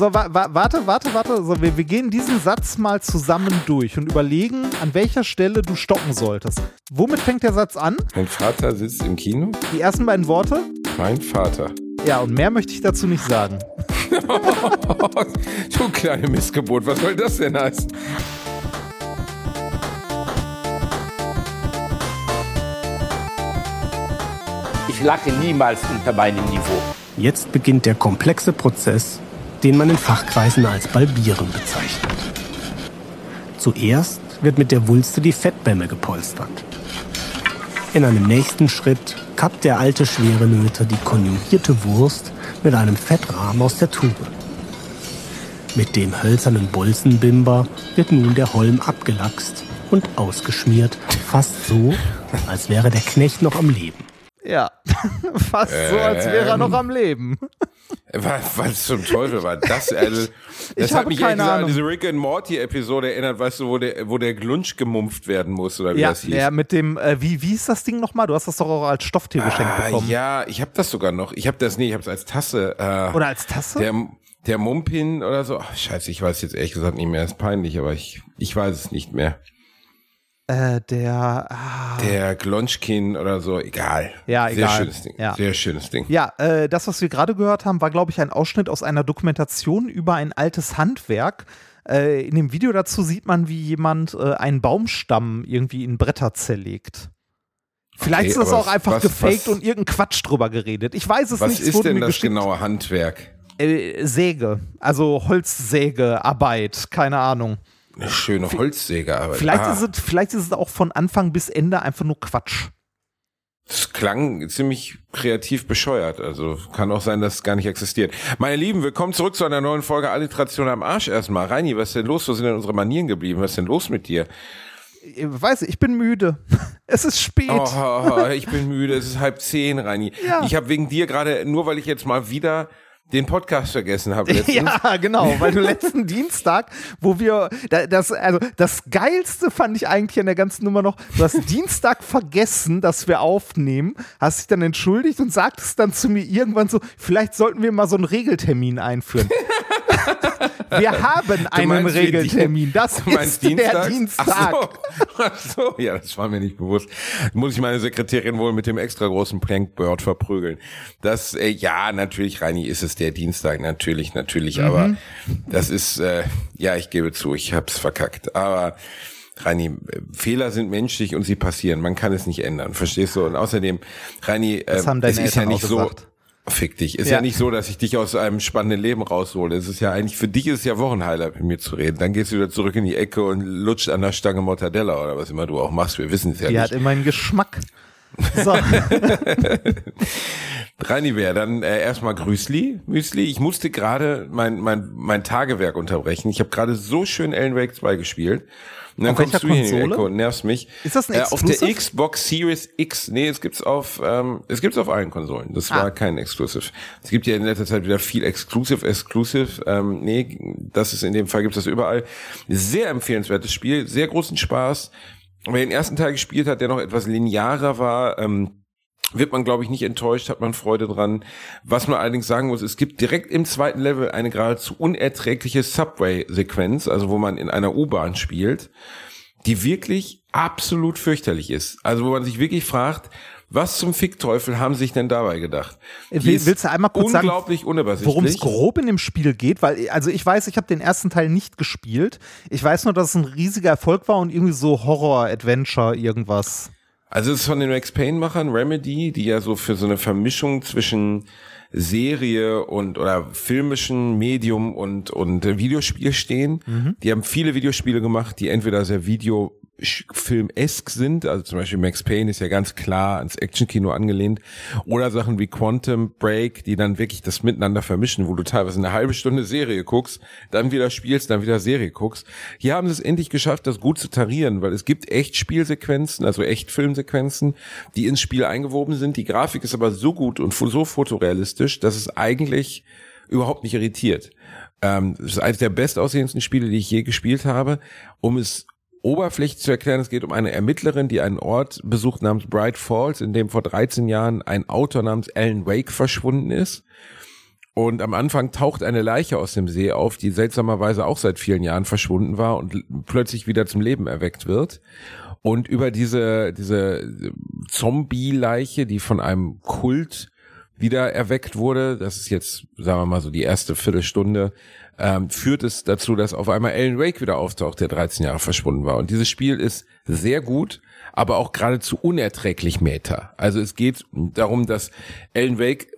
So, wa wa warte, warte, warte. So, wir, wir gehen diesen Satz mal zusammen durch und überlegen, an welcher Stelle du stoppen solltest. Womit fängt der Satz an? Mein Vater sitzt im Kino. Die ersten beiden Worte? Mein Vater. Ja, und mehr möchte ich dazu nicht sagen. du kleine Missgeburt, was soll das denn heißen? Ich lache niemals unter meinem Niveau. Jetzt beginnt der komplexe Prozess, den man in Fachkreisen als Balbieren bezeichnet. Zuerst wird mit der Wulste die Fettbämme gepolstert. In einem nächsten Schritt kappt der alte schwere Nöter die konjugierte Wurst mit einem Fettrahmen aus der Tube. Mit dem hölzernen Bolzenbimber wird nun der Holm abgelachst und ausgeschmiert, fast so, als wäre der Knecht noch am Leben. Ja, fast so, als wäre er noch am Leben. Was, was zum Teufel war das? Also, das Ich hat mich an diese Rick and Morty Episode erinnert, weißt du, wo der, wo der Glunsch gemumpft werden muss oder wie Ja, das hieß. ja, mit dem, äh, wie, wie ist das Ding nochmal? Du hast das doch auch als Stofftier geschenkt Ah, bekommen. ja, ich habe das sogar noch. Ich habe das, nee, ich habe es als Tasse. Äh, Oder als Tasse? Der, der Mumpin oder so. Ach, scheiße, ich weiß jetzt ehrlich gesagt nicht mehr. Ist peinlich, aber ich, ich weiß es nicht mehr. Äh, der, ah, Der Glonchkin oder so, egal. Ja, Sehr egal. schönes Ding. Ja. Sehr schönes Ding. Ja, äh, das, was wir gerade gehört haben, war, glaube ich, ein Ausschnitt aus einer Dokumentation über ein altes Handwerk. Äh, in dem Video dazu sieht man, wie jemand äh, einen Baumstamm irgendwie in Bretter zerlegt. Vielleicht Okay, ist das auch einfach was- gefaked was- und irgendein Quatsch drüber geredet. Ich weiß es Was nicht. es ist denn das geschickt. genaue Handwerk? Äh, Säge, also Holzsägearbeit, keine Ahnung. Eine schöne Holzsägearbeit. Vielleicht, ah, ist es, vielleicht ist es auch von Anfang bis Ende einfach nur Quatsch. Das klang ziemlich kreativ bescheuert. Also kann auch sein, dass es gar nicht existiert. Meine Lieben, willkommen zurück zu einer neuen Folge Alliteration am Arsch erstmal. Reini, was ist denn los? Wo sind denn unsere Manieren geblieben? Was ist denn los mit dir? Ich weiß, ich bin müde. Es ist spät. Oh, ich bin müde. Es ist halb zehn, Reini. Ja. Ich habe wegen dir gerade, nur weil ich jetzt mal wieder den Podcast vergessen habe letztens. Ja, genau, weil du letzten Dienstag, wo wir, da- das, also das Geilste fand ich eigentlich an der ganzen Nummer noch, du hast Dienstag vergessen, dass wir aufnehmen, hast dich dann entschuldigt und sagtest dann zu mir irgendwann so, vielleicht sollten wir mal so einen Regeltermin einführen. Wir haben einen Regeltermin, das ist der Dienstags? Dienstag. Ach so. Ach so, ja, das war mir nicht bewusst. Muss ich meine Sekretärin wohl mit dem extra großen Plankboard verprügeln. Das, äh, ja, natürlich, Reini, ist es der Dienstag, natürlich, natürlich, Mhm. aber das ist, äh, ja, ich gebe zu, ich hab's verkackt, aber Reini, äh, Fehler sind menschlich und sie passieren. Man kann es nicht ändern, verstehst du? Und außerdem, Reini, äh, es ist ja nicht so, gesagt. Fick dich. Ist Ja. ja. nicht so, dass ich dich aus einem spannenden Leben raushole. Es ist ja eigentlich, für dich ist es ja Wochenheiler, mit mir zu reden. Dann gehst du wieder zurück in die Ecke und lutscht an der Stange Mortadella oder was immer du auch machst. Wir wissen es ja Die hat nicht. immer einen Geschmack. So, Reinibär, dann äh, erstmal Grüßli, Müsli. Ich musste gerade mein, mein, mein Tagewerk unterbrechen. Ich habe gerade so schön Alan Wake 2 gespielt. Und dann Auf kommst du hier in die Konsole? Ecke und nervst mich. Ist das ein äh, Auf der? Xbox Series X. Nee, es gibt's auf, ähm, es gibt's auf allen Konsolen. Das Ah. war kein Exclusive. Es gibt ja in letzter Zeit wieder viel Exclusive, Exclusive. Ähm, nee, das ist in dem Fall gibt's das überall. Sehr empfehlenswertes Spiel, sehr großen Spaß. Wer den ersten Teil gespielt hat, der noch etwas linearer war, ähm, wird man, glaube ich, nicht enttäuscht, hat man Freude dran. Was man allerdings sagen muss, es gibt direkt im zweiten Level eine geradezu unerträgliche Subway-Sequenz, also wo man in einer U-Bahn spielt, die wirklich absolut fürchterlich ist. Also wo man sich wirklich fragt, was zum Fickteufel haben sich denn dabei gedacht? Die Will- ist willst du einmal kurz sagen, unglaublich unübersichtlich. worum es grob in dem Spiel geht, weil also ich weiß, ich habe den ersten Teil nicht gespielt. Ich weiß nur, dass es ein riesiger Erfolg war und irgendwie so Horror, Adventure, irgendwas. Also es ist von den Max Payne-Machern Remedy, die ja so für so eine Vermischung zwischen Serie und oder filmischen Medium und und äh, Videospiel stehen. Die haben viele Videospiele gemacht, die entweder sehr Video Film-esk sind, also zum Beispiel Max Payne ist ja ganz klar ans Actionkino angelehnt, oder Sachen wie Quantum Break, die dann wirklich das miteinander vermischen, wo du teilweise eine halbe Stunde Serie guckst, dann wieder spielst, dann wieder Serie guckst. Hier haben sie es endlich geschafft, das gut zu tarieren, weil es gibt echt Spielsequenzen, also echt Filmsequenzen, die ins Spiel eingewoben sind. Die Grafik ist aber so gut und so fotorealistisch, dass es eigentlich überhaupt nicht irritiert. Ähm, es ist eines der bestaussehendsten Spiele, die ich je gespielt habe. Um es oberflächlich zu erklären, es geht um eine Ermittlerin, die einen Ort besucht namens Bright Falls, in dem vor 13 Jahren ein Autor namens Alan Wake verschwunden ist. Und am Anfang taucht eine Leiche aus dem See auf, die seltsamerweise auch seit vielen Jahren verschwunden war und plötzlich wieder zum Leben erweckt wird. Und über diese, diese Zombie-Leiche, die von einem Kult wieder erweckt wurde, das ist jetzt, sagen wir mal so, die erste Viertelstunde, ähm, führt es dazu, dass auf einmal Alan Wake wieder auftaucht, der 13 Jahre verschwunden war. Und dieses Spiel ist sehr gut, aber auch geradezu unerträglich meta. Also es geht darum, dass Alan Wake,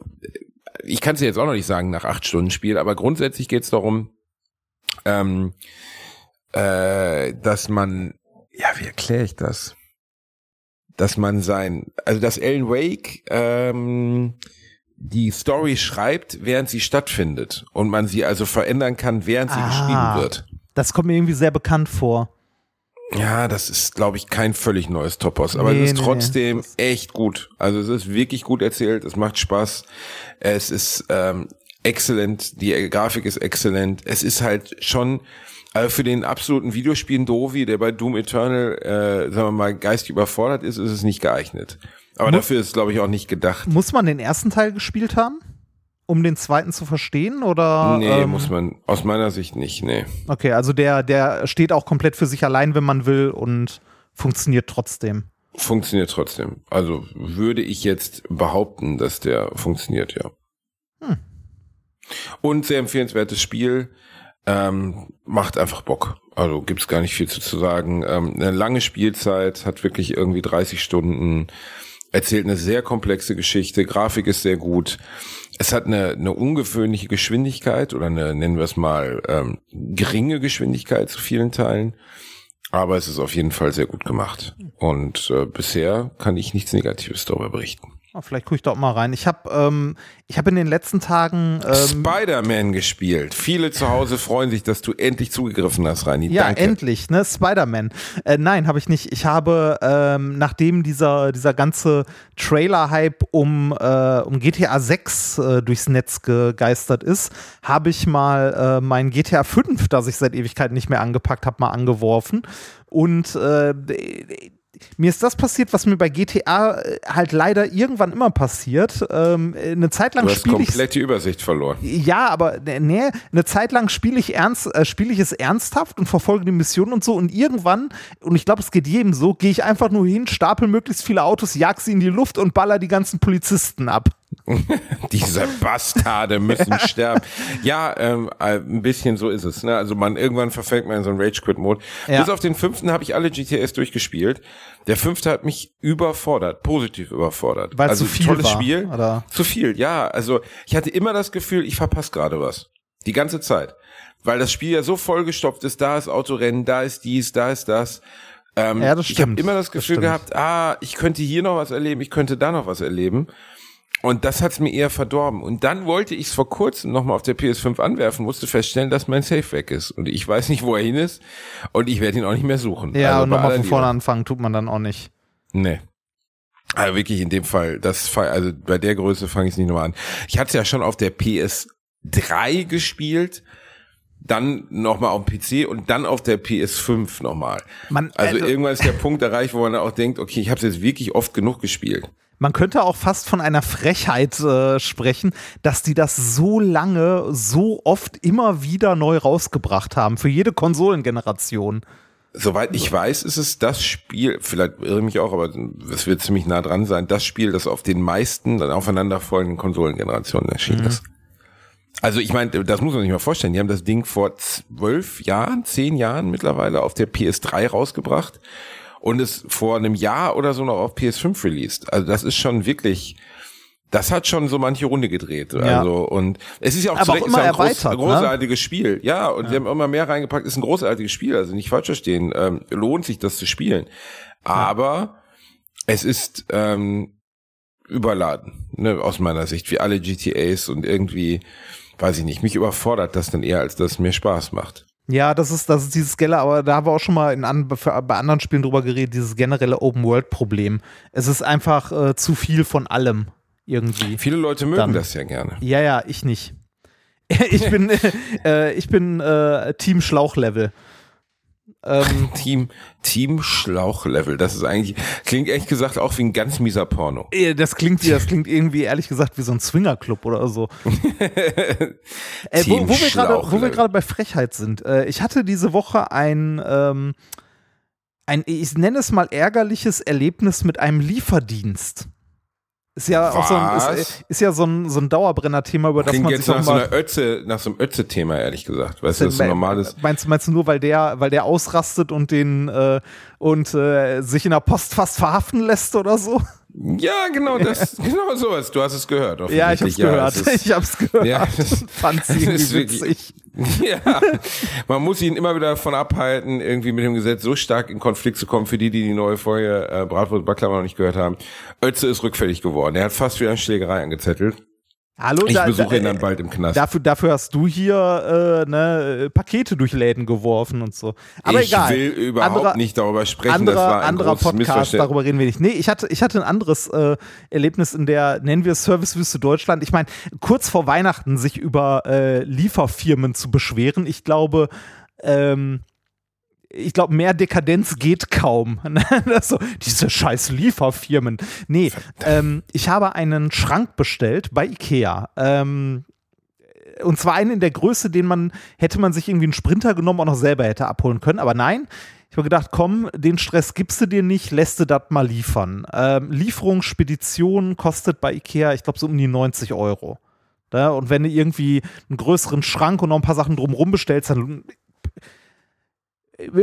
ich kann es jetzt auch noch nicht sagen nach acht Stunden Spiel, aber grundsätzlich geht es darum, ähm, äh, dass man, ja, wie erkläre ich das? Dass man sein, also dass Alan Wake ähm, die Story schreibt, während sie stattfindet und man sie also verändern kann, während sie Ah. geschrieben wird. Das kommt mir irgendwie sehr bekannt vor. Ja, das ist, glaube ich, kein völlig neues Topos, aber Nee, es ist nee, trotzdem echt gut. Also es ist wirklich gut erzählt, es macht Spaß, es ist ähm, exzellent, die Grafik ist exzellent, es ist halt schon äh, für den absoluten Videospielen Dovi, der bei Doom Eternal, äh, sagen wir mal, geistig überfordert ist, ist es nicht geeignet. Aber Mu- dafür ist es, glaube ich, auch nicht gedacht. Muss man den ersten Teil gespielt haben, um den zweiten zu verstehen? Oder, nee, ähm, muss man aus meiner Sicht nicht, nee. Okay, also der, der steht auch komplett für sich allein, wenn man will und funktioniert trotzdem. Funktioniert trotzdem. Also würde ich jetzt behaupten, dass der funktioniert, ja. Hm. Und sehr empfehlenswertes Spiel. Ähm, macht einfach Bock. Also gibt's gar nicht viel zu, zu sagen. Ähm, eine lange Spielzeit, hat wirklich irgendwie 30 Stunden, erzählt eine sehr komplexe Geschichte, Grafik ist sehr gut. Es hat eine, eine ungewöhnliche Geschwindigkeit oder eine, nennen wir es mal, ähm, geringe Geschwindigkeit zu vielen Teilen. Aber es ist auf jeden Fall sehr gut gemacht. Und äh, bisher kann ich nichts Negatives darüber berichten. Oh, vielleicht gucke ich auch mal rein. Ich habe ähm, ich hab in den letzten Tagen ähm, Spider-Man gespielt. Viele zu Hause freuen sich, dass du endlich zugegriffen hast, Reini. Ja, Danke. endlich, ne? Spider-Man. Äh, nein, habe ich nicht. Ich habe, ähm, nachdem dieser, dieser ganze Trailer-Hype um, äh, um GTA 6 äh, durchs Netz gegeistert ist, habe ich mal äh, mein GTA 5, das ich seit Ewigkeiten nicht mehr angepackt habe, mal angeworfen. Und äh, mir ist das passiert, was mir bei GTA äh, halt leider irgendwann immer passiert. Ähm, eine Zeit lang Du hast spiele ich komplett die Übersicht verloren. ja, aber ne, nee, eine Zeit lang spiele ich ernst, äh, spiele ich es ernsthaft und verfolge die Mission und so und irgendwann, und ich glaube, es geht jedem so, gehe ich einfach nur hin, stapel möglichst viele Autos, jag sie in die Luft und baller die ganzen Polizisten ab. Diese Bastarde müssen sterben. Ja, ähm, äh, ein bisschen so ist es. Ne? Also man irgendwann verfällt man in so einen Rage-Quit-Mode. Ja. Bis auf den fünften habe ich alle GTS durchgespielt. Der fünfte hat mich überfordert, positiv überfordert. Weil es also zu viel tolles war, Spiel. oder? Zu viel, ja. Also ich hatte immer das Gefühl, ich verpasse gerade was. Die ganze Zeit. Weil das Spiel ja so vollgestopft ist, da ist Autorennen, da ist dies, da ist das. Ähm, Ja, das Ich habe stimmt. immer das Das Gefühl stimmt. gehabt, ah, ich könnte hier noch was erleben, ich könnte da noch was erleben. Und das hat's mir eher verdorben. Und dann wollte ich es vor kurzem nochmal auf der PS5 anwerfen, musste feststellen, dass mein Safe weg ist. Und ich weiß nicht, wo er hin ist. Und ich werde ihn auch nicht mehr suchen. Ja, Also und nochmal von vorne anfangen tut man dann auch nicht. Nee. Also wirklich in dem Fall, das also bei der Größe fange ich nicht nochmal an. Ich hatte es ja schon auf der PS3 gespielt, dann nochmal auf dem PC und dann auf der PS5 nochmal. Man- Also, also- irgendwann ist der Punkt erreicht, wo man auch denkt, okay, ich habe es jetzt wirklich oft genug gespielt. Man könnte auch fast von einer Frechheit äh, sprechen, dass die das so lange, so oft immer wieder neu rausgebracht haben, für jede Konsolengeneration. Soweit ich weiß, ist es das Spiel, vielleicht irre ich mich auch, aber es wird ziemlich nah dran sein, das Spiel, das auf den meisten dann aufeinanderfolgenden Konsolengenerationen erschienen ist. Also ich meine, das muss man sich mal vorstellen. Die haben das Ding vor zwölf Jahren, zehn Jahren mittlerweile auf der PS3 rausgebracht und es vor einem Jahr oder so noch auf PS5 released. Also das ist schon wirklich, das hat schon so manche Runde gedreht. Ja. Also und es ist ja auch, Aber zu auch immer ist ja ein groß, ne? großartiges Spiel. Ja, und sie haben immer mehr reingepackt. Ist ein großartiges Spiel. Also nicht falsch verstehen. Ähm, lohnt sich das zu spielen. Aber es ist ähm, überladen, ne, aus meiner Sicht, wie alle GTAs und irgendwie, weiß ich nicht, mich überfordert das dann eher, als dass es mir Spaß macht. Ja, das ist, das ist dieses Gelle, aber da haben wir auch schon mal in an, bei anderen Spielen drüber geredet, dieses generelle Open-World-Problem. Es ist einfach äh, zu viel von allem irgendwie. Viele Leute mögen Dann- das ja gerne. Ja, ja, ich nicht. ich bin, äh, ich bin äh, Team Schlauchlevel. Ähm, Team, Team Schlauchlevel. Das ist eigentlich, klingt ehrlich gesagt auch wie ein ganz mieser Porno. das klingt, das klingt irgendwie ehrlich gesagt wie so ein Swingerclub oder so. äh, wo, wo wir gerade, wo wir gerade bei Frechheit sind. Äh, ich hatte diese Woche ein, ähm, ein, ich nenne es mal ärgerliches Erlebnis mit einem Lieferdienst. Ist ja auch so ein, ist, Was? ist ja so ein, so ein Dauerbrenner-Thema, über das Klingt man jetzt sich nach so einer Ötze, nach so einem Ötze-Thema, ehrlich gesagt. Weißt du, das ist ein normales. Meinst, du- meinst du nur, weil der, weil der ausrastet und den äh, und äh, sich in der Post fast verhaften lässt oder so? Ja, genau, das, genau sowas. Du hast es gehört. Ja, ich hab's. Ja, gehört. es ist- ich hab's gehört Ja, ist wirklich- witzig. Ja, man muss ihn immer wieder davon abhalten, irgendwie mit dem Gesetz so stark in Konflikt zu kommen, für die, die die neue Folge äh, Bratwurst Baklava noch nicht gehört haben. Ötze ist rückfällig geworden. Er hat fast wieder eine Schlägerei angezettelt. Hallo, Ich da, besuche ihn dann bald im Knast. Dafür, dafür hast du hier äh, ne, Pakete durch Läden geworfen und so. Aber ich egal. will überhaupt Anderer- nicht darüber sprechen. anderer, das war ein anderer Podcast, darüber reden wir nicht. Nee, ich hatte, ich hatte ein anderes äh, Erlebnis in der, nennen wir es Servicewüste Deutschland. Ich meine, kurz vor Weihnachten sich über äh, Lieferfirmen zu beschweren, ich glaube, ähm, ich glaube, mehr Dekadenz geht kaum. Das so, diese scheiß Lieferfirmen. Nee, ähm, ich habe einen Schrank bestellt bei Ikea. Ähm, und zwar einen in der Größe, den man, hätte man sich irgendwie einen Sprinter genommen auch noch selber hätte abholen können. Aber nein, ich habe gedacht, komm, den Stress gibst du dir nicht, lässt du das mal liefern. Ähm, Lieferung, Spedition kostet bei Ikea, ich glaube, so um die 90 Euro. Ja, und wenn du irgendwie einen größeren Schrank und noch ein paar Sachen drumherum bestellst, dann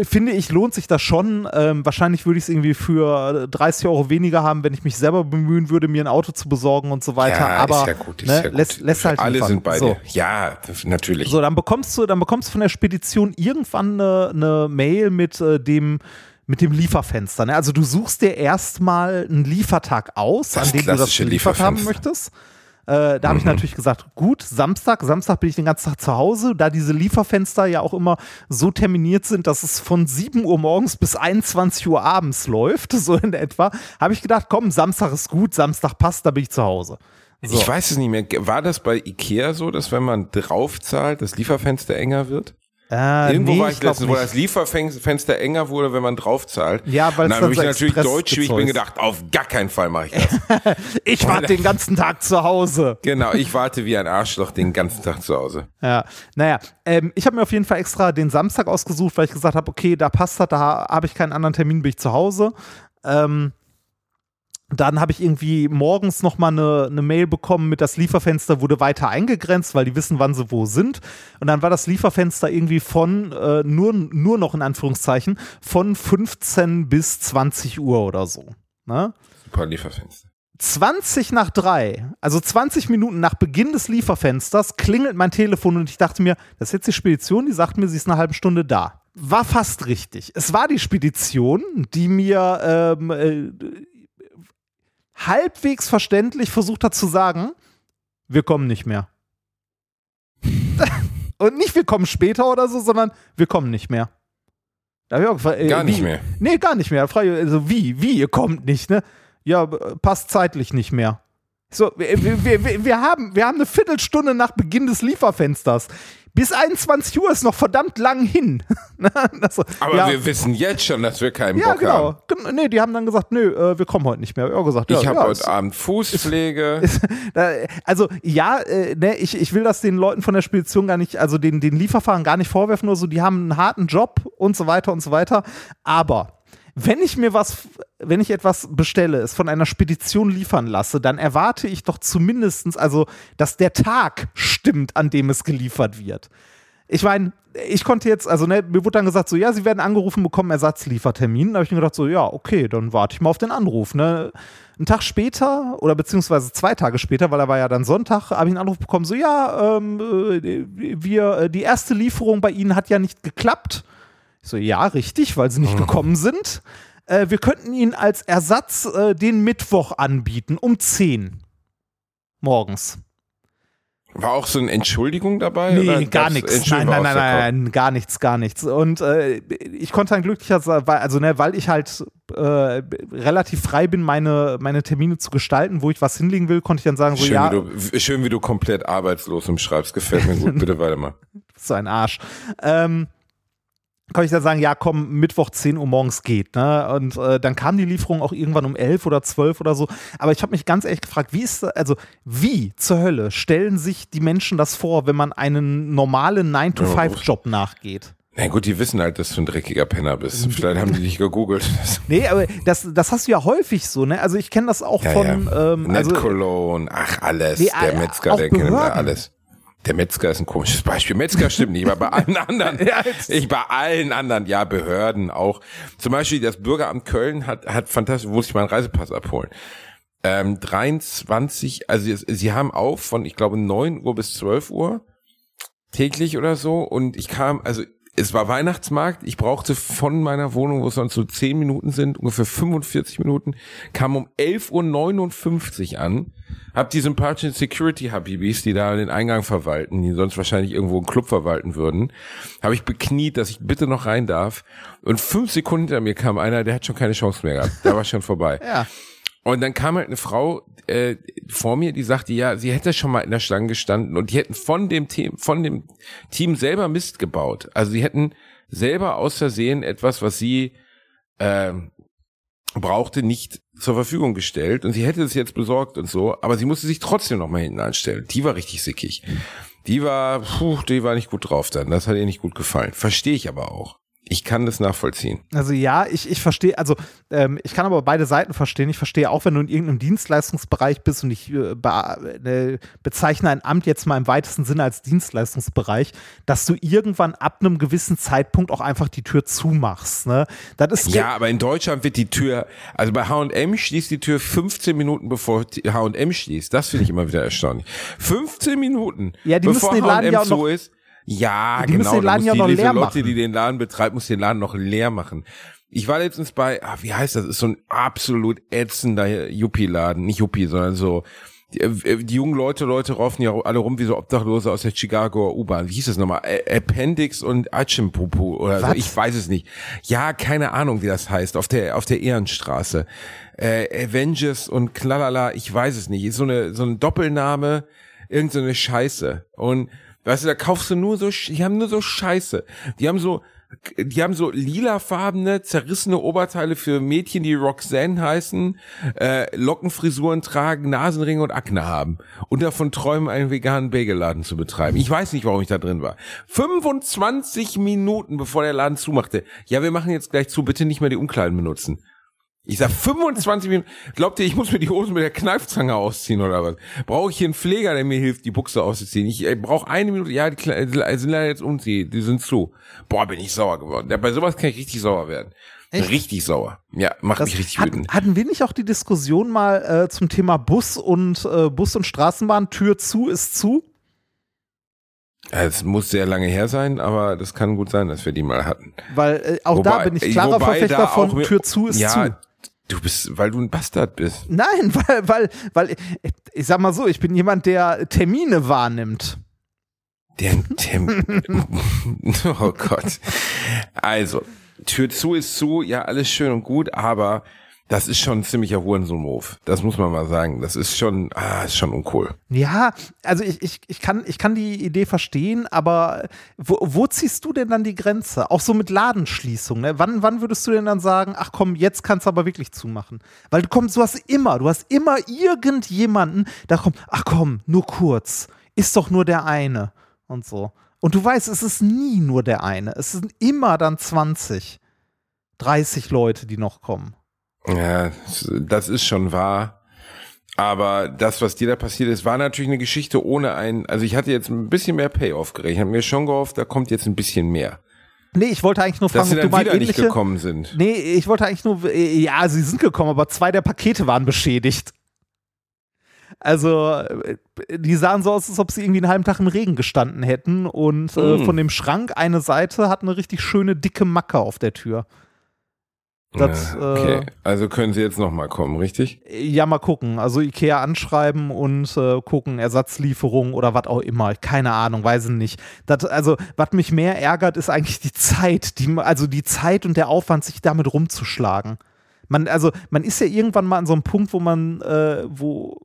finde ich, lohnt sich das schon. Ähm, wahrscheinlich würde ich es irgendwie für 30 Euro weniger haben, wenn ich mich selber bemühen würde, mir ein Auto zu besorgen und so weiter. ja, Aber ist ja gut, ist ne, ja lässt, lässt halt Alle sind bei so. Ja, natürlich. So, dann bekommst du, dann bekommst du von der Spedition irgendwann eine, eine Mail mit äh, dem mit dem Lieferfenster. Ne? Also du suchst dir erstmal einen Liefertag aus, Das an dem du das geliefert haben möchtest. Äh, da habe ich natürlich gesagt, gut, Samstag, Samstag bin ich den ganzen Tag zu Hause, da diese Lieferfenster ja auch immer so terminiert sind, dass es von 7 Uhr morgens bis 21 Uhr abends läuft, so in etwa, habe ich gedacht, komm, Samstag ist gut, Samstag passt, da bin ich zu Hause. So. Ich weiß es nicht mehr. War das bei Ikea so, dass wenn man draufzahlt, das Lieferfenster enger wird? Äh, Irgendwo nee, war ich glaub letztens, wo das Lieferfenster enger wurde, wenn man draufzahlt. Ja, weil es dann dann habe ich so natürlich Express deutsch, wie ich bin gedacht, auf gar keinen Fall mache ich das. Ich war den ganzen Tag zu Hause. genau, ich warte wie ein Arschloch den ganzen Tag zu Hause. Ja, naja, ähm, ich habe mir auf jeden Fall extra den Samstag ausgesucht, weil ich gesagt habe, okay, da passt das, da habe ich keinen anderen Termin, bin ich zu Hause. Ähm, dann habe ich irgendwie morgens nochmal eine, eine Mail bekommen mit das Lieferfenster wurde weiter eingegrenzt, weil die wissen, wann sie wo sind. Und dann war das Lieferfenster irgendwie von, äh, nur, nur noch in Anführungszeichen, von 15 bis 20 Uhr oder so. Ne? Super Lieferfenster. 20 nach drei, also 20 Minuten nach Beginn des Lieferfensters, klingelt mein Telefon und ich dachte mir, das ist jetzt die Spedition, die sagt mir, sie ist eine halbe Stunde da. War fast richtig. Es war die Spedition, die mir ähm, äh, halbwegs verständlich versucht hat zu sagen, wir kommen nicht mehr. und nicht wir kommen später oder so, sondern wir kommen nicht mehr. Gefragt, äh, Gar nicht wie? mehr. Nee, gar nicht mehr. Also wie, wie, ihr kommt nicht, ne? Ja, passt zeitlich nicht mehr. So, wir, wir, wir, wir, haben, wir haben eine Viertelstunde nach Beginn des Lieferfensters. Bis 21 Uhr ist noch verdammt lang hin. Ne? Das so, Aber ja, wir wissen jetzt schon, dass wir keinen ja, Bock haben. genau. Gen- Nee, die haben dann gesagt, nö, äh, wir kommen heute nicht mehr. Ich hab auch gesagt, ja, Ich habe ja, heute ist- Abend Fußpflege. da, also ja, äh, ne, ich, ich will das den Leuten von der Spedition gar nicht, also den, den Lieferfahrern gar nicht vorwerfen oder so, die haben einen harten Job und so weiter und so weiter. Aber wenn ich mir was, wenn ich etwas bestelle, es von einer Spedition liefern lasse, dann erwarte ich doch zumindestens, also, dass der Tag stimmt, an dem es geliefert wird. Ich meine, ich konnte jetzt, also ne, mir wurde dann gesagt, so ja, sie werden angerufen, bekommen Ersatzliefertermin. Da habe ich mir gedacht, so ja, okay, dann warte ich mal auf den Anruf. Ne? Einen Tag später oder beziehungsweise zwei Tage später, weil da war ja dann Sonntag, habe ich einen Anruf bekommen, so ja, ähm, äh, wir, äh, die erste Lieferung bei Ihnen hat ja nicht geklappt. Ich so, ja, richtig, weil sie nicht gekommen sind. Äh, wir könnten Ihnen als Ersatz äh, den Mittwoch anbieten, um 10 morgens. War auch so eine Entschuldigung dabei? Nee, gar nichts. Nein, nein, nein, nein, nein, gar nichts, gar nichts. Und äh, ich konnte dann glücklicherweise, weil- also ne, weil ich halt äh, relativ frei bin, meine, meine Termine zu gestalten, wo ich was hinlegen will, konnte ich dann sagen, so Schön, ja, wie du, schön, wie du komplett arbeitslos umschreibst. Gefällt mir gut. Bitte weiter mal. so ein Arsch. Ähm, kann ich dann sagen, ja, komm, Mittwoch 10 Uhr morgens geht. Ne? Und äh, dann kam die Lieferung auch irgendwann um 11 oder 12 oder so. Aber ich habe mich ganz ehrlich gefragt, wie ist also wie zur Hölle stellen sich die Menschen das vor, wenn man einen normalen 9-to-5-Job nachgeht? Na gut, die wissen halt, dass du ein dreckiger Penner bist. Vielleicht haben die dich gegoogelt. Nee, aber das, das hast du ja häufig so, ne? Also ich kenne das auch Ja, von ja. ähm, also, Net Cologne, ach alles. Nee, der Metzger, der kennt da alles. Der Metzger ist ein komisches Beispiel. Metzger stimmt nicht, aber bei allen anderen. Ja, ich bei allen anderen, ja, Behörden auch. Zum Beispiel das Bürgeramt Köln hat, hat fantastisch, muss ich meinen Reisepass abholen. Ähm, 23, also sie haben auf von, ich glaube, 9 Uhr bis 12 Uhr täglich oder so. Und ich kam, also es war Weihnachtsmarkt, ich brauchte von meiner Wohnung, wo es sonst so 10 Minuten sind, ungefähr 45 Minuten, kam um 11.59 Uhr an, hab die sympathischen Security-Habibis, die da den Eingang verwalten, die sonst wahrscheinlich irgendwo einen Club verwalten würden, habe ich bekniet, dass ich bitte noch rein darf. Und fünf Sekunden hinter mir kam einer, der hat schon keine Chance mehr gehabt. Da war schon vorbei. ja. Und dann kam halt eine Frau äh, vor mir, die sagte, ja, sie hätte schon mal in der Schlange gestanden und die hätten von dem Team, von dem Team selber Mist gebaut. Also sie hätten selber aus Versehen etwas, was sie äh, brauchte, nicht zur Verfügung gestellt und sie hätte es jetzt besorgt und so, aber sie musste sich trotzdem noch mal hinten anstellen. Die war richtig sickig. Die war, puh, die war nicht gut drauf dann. Das hat ihr nicht gut gefallen. Verstehe ich aber auch. Ich kann das nachvollziehen. Also ja, ich, ich verstehe, also ähm, ich kann aber beide Seiten verstehen. Ich verstehe auch, wenn du in irgendeinem Dienstleistungsbereich bist und ich äh, be äh, bezeichne ein Amt jetzt mal im weitesten Sinne als Dienstleistungsbereich, dass du irgendwann ab einem gewissen Zeitpunkt auch einfach die Tür zumachst. Ne? Das ist Ja, aber in Deutschland wird die Tür, also bei H&M schließt die Tür 15 Minuten bevor H&M schließt. Das finde ich immer wieder erstaunlich. 15 Minuten Ja, die bevor müssen den Laden H&M ja zu ist. Ja, Die genau. den Laden ja muss noch die, leer Leute, machen. die den Laden betreibt, muss den Laden noch leer machen. Ich war letztens bei, ah, wie heißt das? ist so ein absolut ätzender Yuppie-Laden. Nicht Yuppie, sondern so, die, äh, die jungen Leute, Leute raufen ja alle rum wie so Obdachlose aus der Chicago U-Bahn. Wie hieß das nochmal? Appendix und Achimpupu oder so. Was? Ich weiß es nicht. Ja, keine Ahnung, wie das heißt. Auf der, auf der Ehrenstraße. Äh, Avengers und klalala, ich weiß es nicht. Ist so eine, so ein Doppelname, irgend so eine Scheiße. Und, weißt du, da kaufst du nur so, die haben nur so Scheiße. Die haben so, die haben so lilafarbene, zerrissene Oberteile für Mädchen, die Roxanne heißen, äh, Lockenfrisuren tragen, Nasenringe und Akne haben und davon träumen, einen veganen Bagelladen zu betreiben. Ich weiß nicht, warum ich da drin war. 25 Minuten bevor der Laden zumachte. Ja, wir machen jetzt gleich zu, bitte nicht mehr die Umkleiden benutzen. Ich sag 25 Minuten. Glaubt ihr, ich muss mir die Hosen mit der Kneifzange ausziehen oder was? Brauche ich hier einen Pfleger, der mir hilft, die Buchse auszuziehen? Ich äh, brauche eine Minute. Ja, die Kle- sind leider jetzt umziehen. Die sind zu. Boah, bin ich sauer geworden. Ja, bei sowas kann ich richtig sauer werden. Richtig sauer. Ja, macht mich richtig wütend. hatten wir nicht auch die Diskussion mal äh, zum Thema Bus und äh, Bus und Straßenbahn, Tür zu ist zu? Es muss sehr lange her sein, aber das kann gut sein, dass wir die mal hatten. Weil äh, auch da bin ich klarer wobei Verfechter von mir- Tür zu ist ja, zu. Du bist, weil du ein Bastard bist. Nein, weil, weil, weil, ich sag mal so, ich bin jemand, der Termine wahrnimmt. Der Tim. oh Gott. Also, Tür zu ist zu, ja, alles schön und gut, aber das ist schon ein ziemlicher Hurensohn-Move. Das muss man mal sagen. Das ist schon, ah, ist schon uncool. Ja, also ich, ich, ich, kann, ich kann die Idee verstehen, aber wo, wo ziehst du denn dann die Grenze? Auch so mit Ladenschließung. Ne? Wann, wann würdest du denn dann sagen, ach komm, jetzt kannst du aber wirklich zumachen? Weil du kommst, du hast immer, du hast immer irgendjemanden, der kommt, ach komm, nur kurz, ist doch nur der eine und so. Und du weißt, es ist nie nur der eine. Es sind immer dann 20, 30 Leute, die noch kommen. Ja, das ist schon wahr. Aber das, was dir da passiert ist, war natürlich eine Geschichte ohne ein, also ich hatte jetzt ein bisschen mehr Payoff gerechnet. Ich habe mir schon gehofft, da kommt jetzt ein bisschen mehr. Nee, ich wollte eigentlich nur Dass fragen, sie ob du dann mal wieder nicht ähnliche, gekommen sind. Nee, ich wollte eigentlich nur, äh, ja, sie sind gekommen, aber zwei der Pakete waren beschädigt. Also, äh, die sahen so aus, als ob sie irgendwie einen halben Tag im Regen gestanden hätten und äh, Mm. von dem Schrank eine Seite hat eine richtig schöne dicke Macke auf der Tür. Das, Ja, okay, äh, also können sie jetzt nochmal kommen, richtig? Ja, mal gucken. Also Ikea anschreiben und äh, gucken, Ersatzlieferung oder was auch immer. Keine Ahnung, weiß ich nicht. Das, also, was mich mehr ärgert, ist eigentlich die Zeit, die, also die Zeit und der Aufwand, sich damit rumzuschlagen. Man, also, man ist ja irgendwann mal an so einem Punkt, wo man, äh, wo,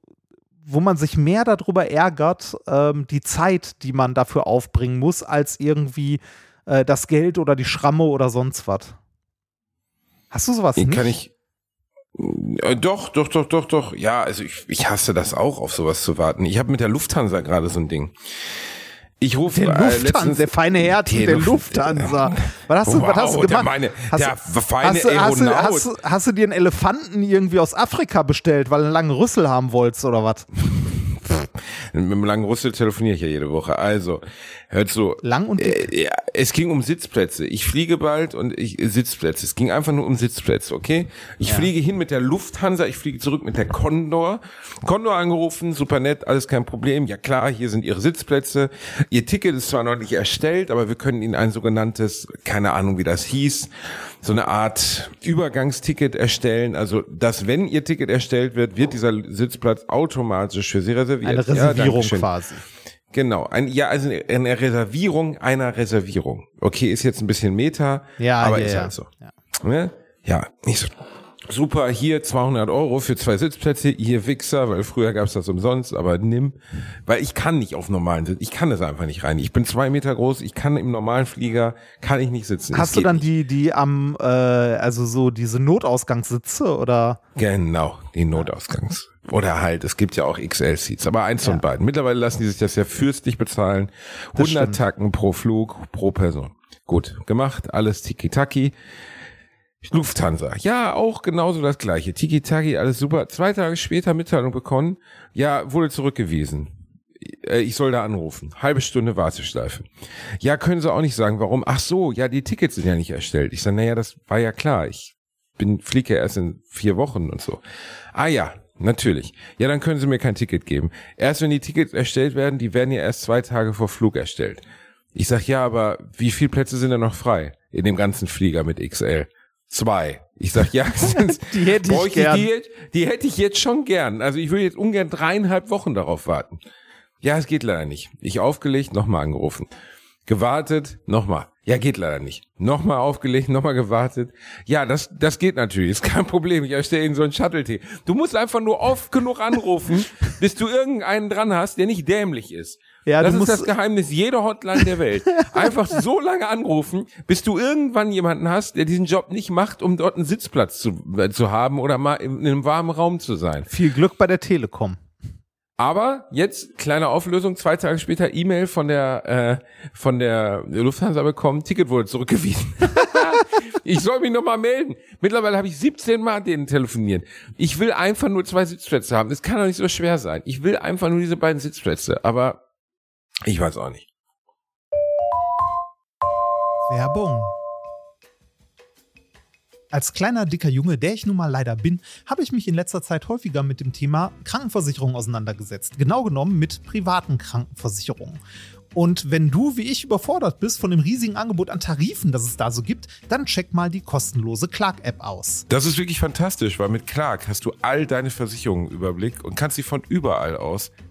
wo man sich mehr darüber ärgert, ähm, die Zeit, die man dafür aufbringen muss, als irgendwie äh, das Geld oder die Schramme oder sonst was. Hast du sowas Den nicht? kann ich. Äh, Doch, doch, doch, doch, doch. Ja, also ich, ich hasse das auch, auf sowas zu warten. Ich habe mit der Lufthansa gerade so ein Ding. Ich rufe der äh, Lufthansa, der feine Die der Luft- Lufthansa. Was hast du, was hast du Wow, der gemacht? meine- hast, der feine hast, hast, Aeronaut. hast, du- hast du dir einen Elefanten irgendwie aus Afrika bestellt, weil du einen langen Rüssel haben wolltest oder was? Mit dem langen Rüssel telefoniere ich ja jede Woche. Also, hört so. Lang und dick. Äh, ja, es ging um Sitzplätze. Ich fliege bald und ich Sitzplätze. Es ging einfach nur um Sitzplätze, okay? Ich fliege hin mit der Lufthansa, ich fliege zurück mit der Condor. Condor angerufen, super nett, alles kein Problem. Ja klar, hier sind Ihre Sitzplätze. Ihr Ticket ist zwar noch nicht erstellt, aber wir können Ihnen ein sogenanntes, keine Ahnung wie das hieß, so eine Art Übergangsticket erstellen. Also, dass wenn Ihr Ticket erstellt wird, wird dieser Sitzplatz automatisch für Sie reserviert. Eine Ja, Reservierung Dankeschön. quasi. Genau, ein, ja, also eine Reservierung einer Reservierung. Okay, ist jetzt ein bisschen Meta, Ja, aber ja, ist ja. halt so. Ja. Ne? Ja, nicht so. Super, hier 200 Euro für zwei Sitzplätze, ihr Wichser, weil früher gab's das umsonst, aber nimm, weil ich kann nicht auf normalen Sitz, ich kann das einfach nicht rein. Ich bin zwei Meter groß, ich kann im normalen Flieger, kann ich nicht sitzen. Hast Es du dann nicht. die, die am, äh, also so diese Notausgangssitze oder? Genau, die Notausgangs. Oder halt, es gibt ja auch XL-Seats, aber eins von beiden. Mittlerweile lassen die sich das ja fürstlich bezahlen. 100 stimmt. Tacken pro Flug, pro Person. Gut, gemacht, alles tiki-taki. Lufthansa, ja, auch genauso das gleiche. Tiki-taki, alles super. Zwei Tage später Mitteilung bekommen, ja, wurde zurückgewiesen. Äh, Ich soll da anrufen. Halbe Stunde Warteschleife. Ja, können Sie auch nicht sagen, warum. Ach so, ja, die Tickets sind ja nicht erstellt. Ich sage, naja, das war ja klar. Ich bin, fliege ja erst in vier Wochen und so. Ah ja, natürlich. Ja, dann können Sie mir kein Ticket geben. Erst wenn die Tickets erstellt werden, die werden ja erst zwei Tage vor Flug erstellt. Ich sag, ja, aber wie viele Plätze sind da noch frei in dem ganzen Flieger mit XL? Zwei. Ich sag, ja, Die hätte ich bräuchte gern. Die, die hätte ich jetzt schon gern. Also ich würde jetzt ungern dreieinhalb Wochen darauf warten. Ja, es geht leider nicht. Ich aufgelegt, nochmal angerufen. Gewartet, nochmal. Ja, geht leider nicht. Nochmal aufgelegt, nochmal gewartet. Ja, das, das geht natürlich. Ist kein Problem. Ich erstelle Ihnen so einen Shuttle-Tee. Du musst einfach nur oft genug anrufen, bis du irgendeinen dran hast, der nicht dämlich ist. Ja, das du ist musst- das Geheimnis jeder Hotline der Welt. Einfach so lange anrufen, bis du irgendwann jemanden hast, der diesen Job nicht macht, um dort einen Sitzplatz zu, äh, zu haben oder mal in, in einem warmen Raum zu sein. Viel Glück bei der Telekom. Aber jetzt kleine Auflösung, zwei Tage später E-Mail von der äh, von der Lufthansa bekommen, Ticket wurde zurückgewiesen. ich soll mich nochmal melden. Mittlerweile habe ich 17 Mal denen telefoniert. Ich will einfach nur zwei Sitzplätze haben. Das kann doch nicht so schwer sein. Ich will einfach nur diese beiden Sitzplätze, aber ich weiß auch nicht. Werbung. Als kleiner, dicker Junge, der ich nun mal leider bin, habe ich mich in letzter Zeit häufiger mit dem Thema Krankenversicherung auseinandergesetzt. Genau genommen mit privaten Krankenversicherungen. Und wenn du wie ich überfordert bist von dem riesigen Angebot an Tarifen, das es da so gibt, dann check mal die kostenlose Clark-App aus. Das ist wirklich fantastisch, weil mit Clark hast du all deine Versicherungen im Überblick und kannst sie von überall aus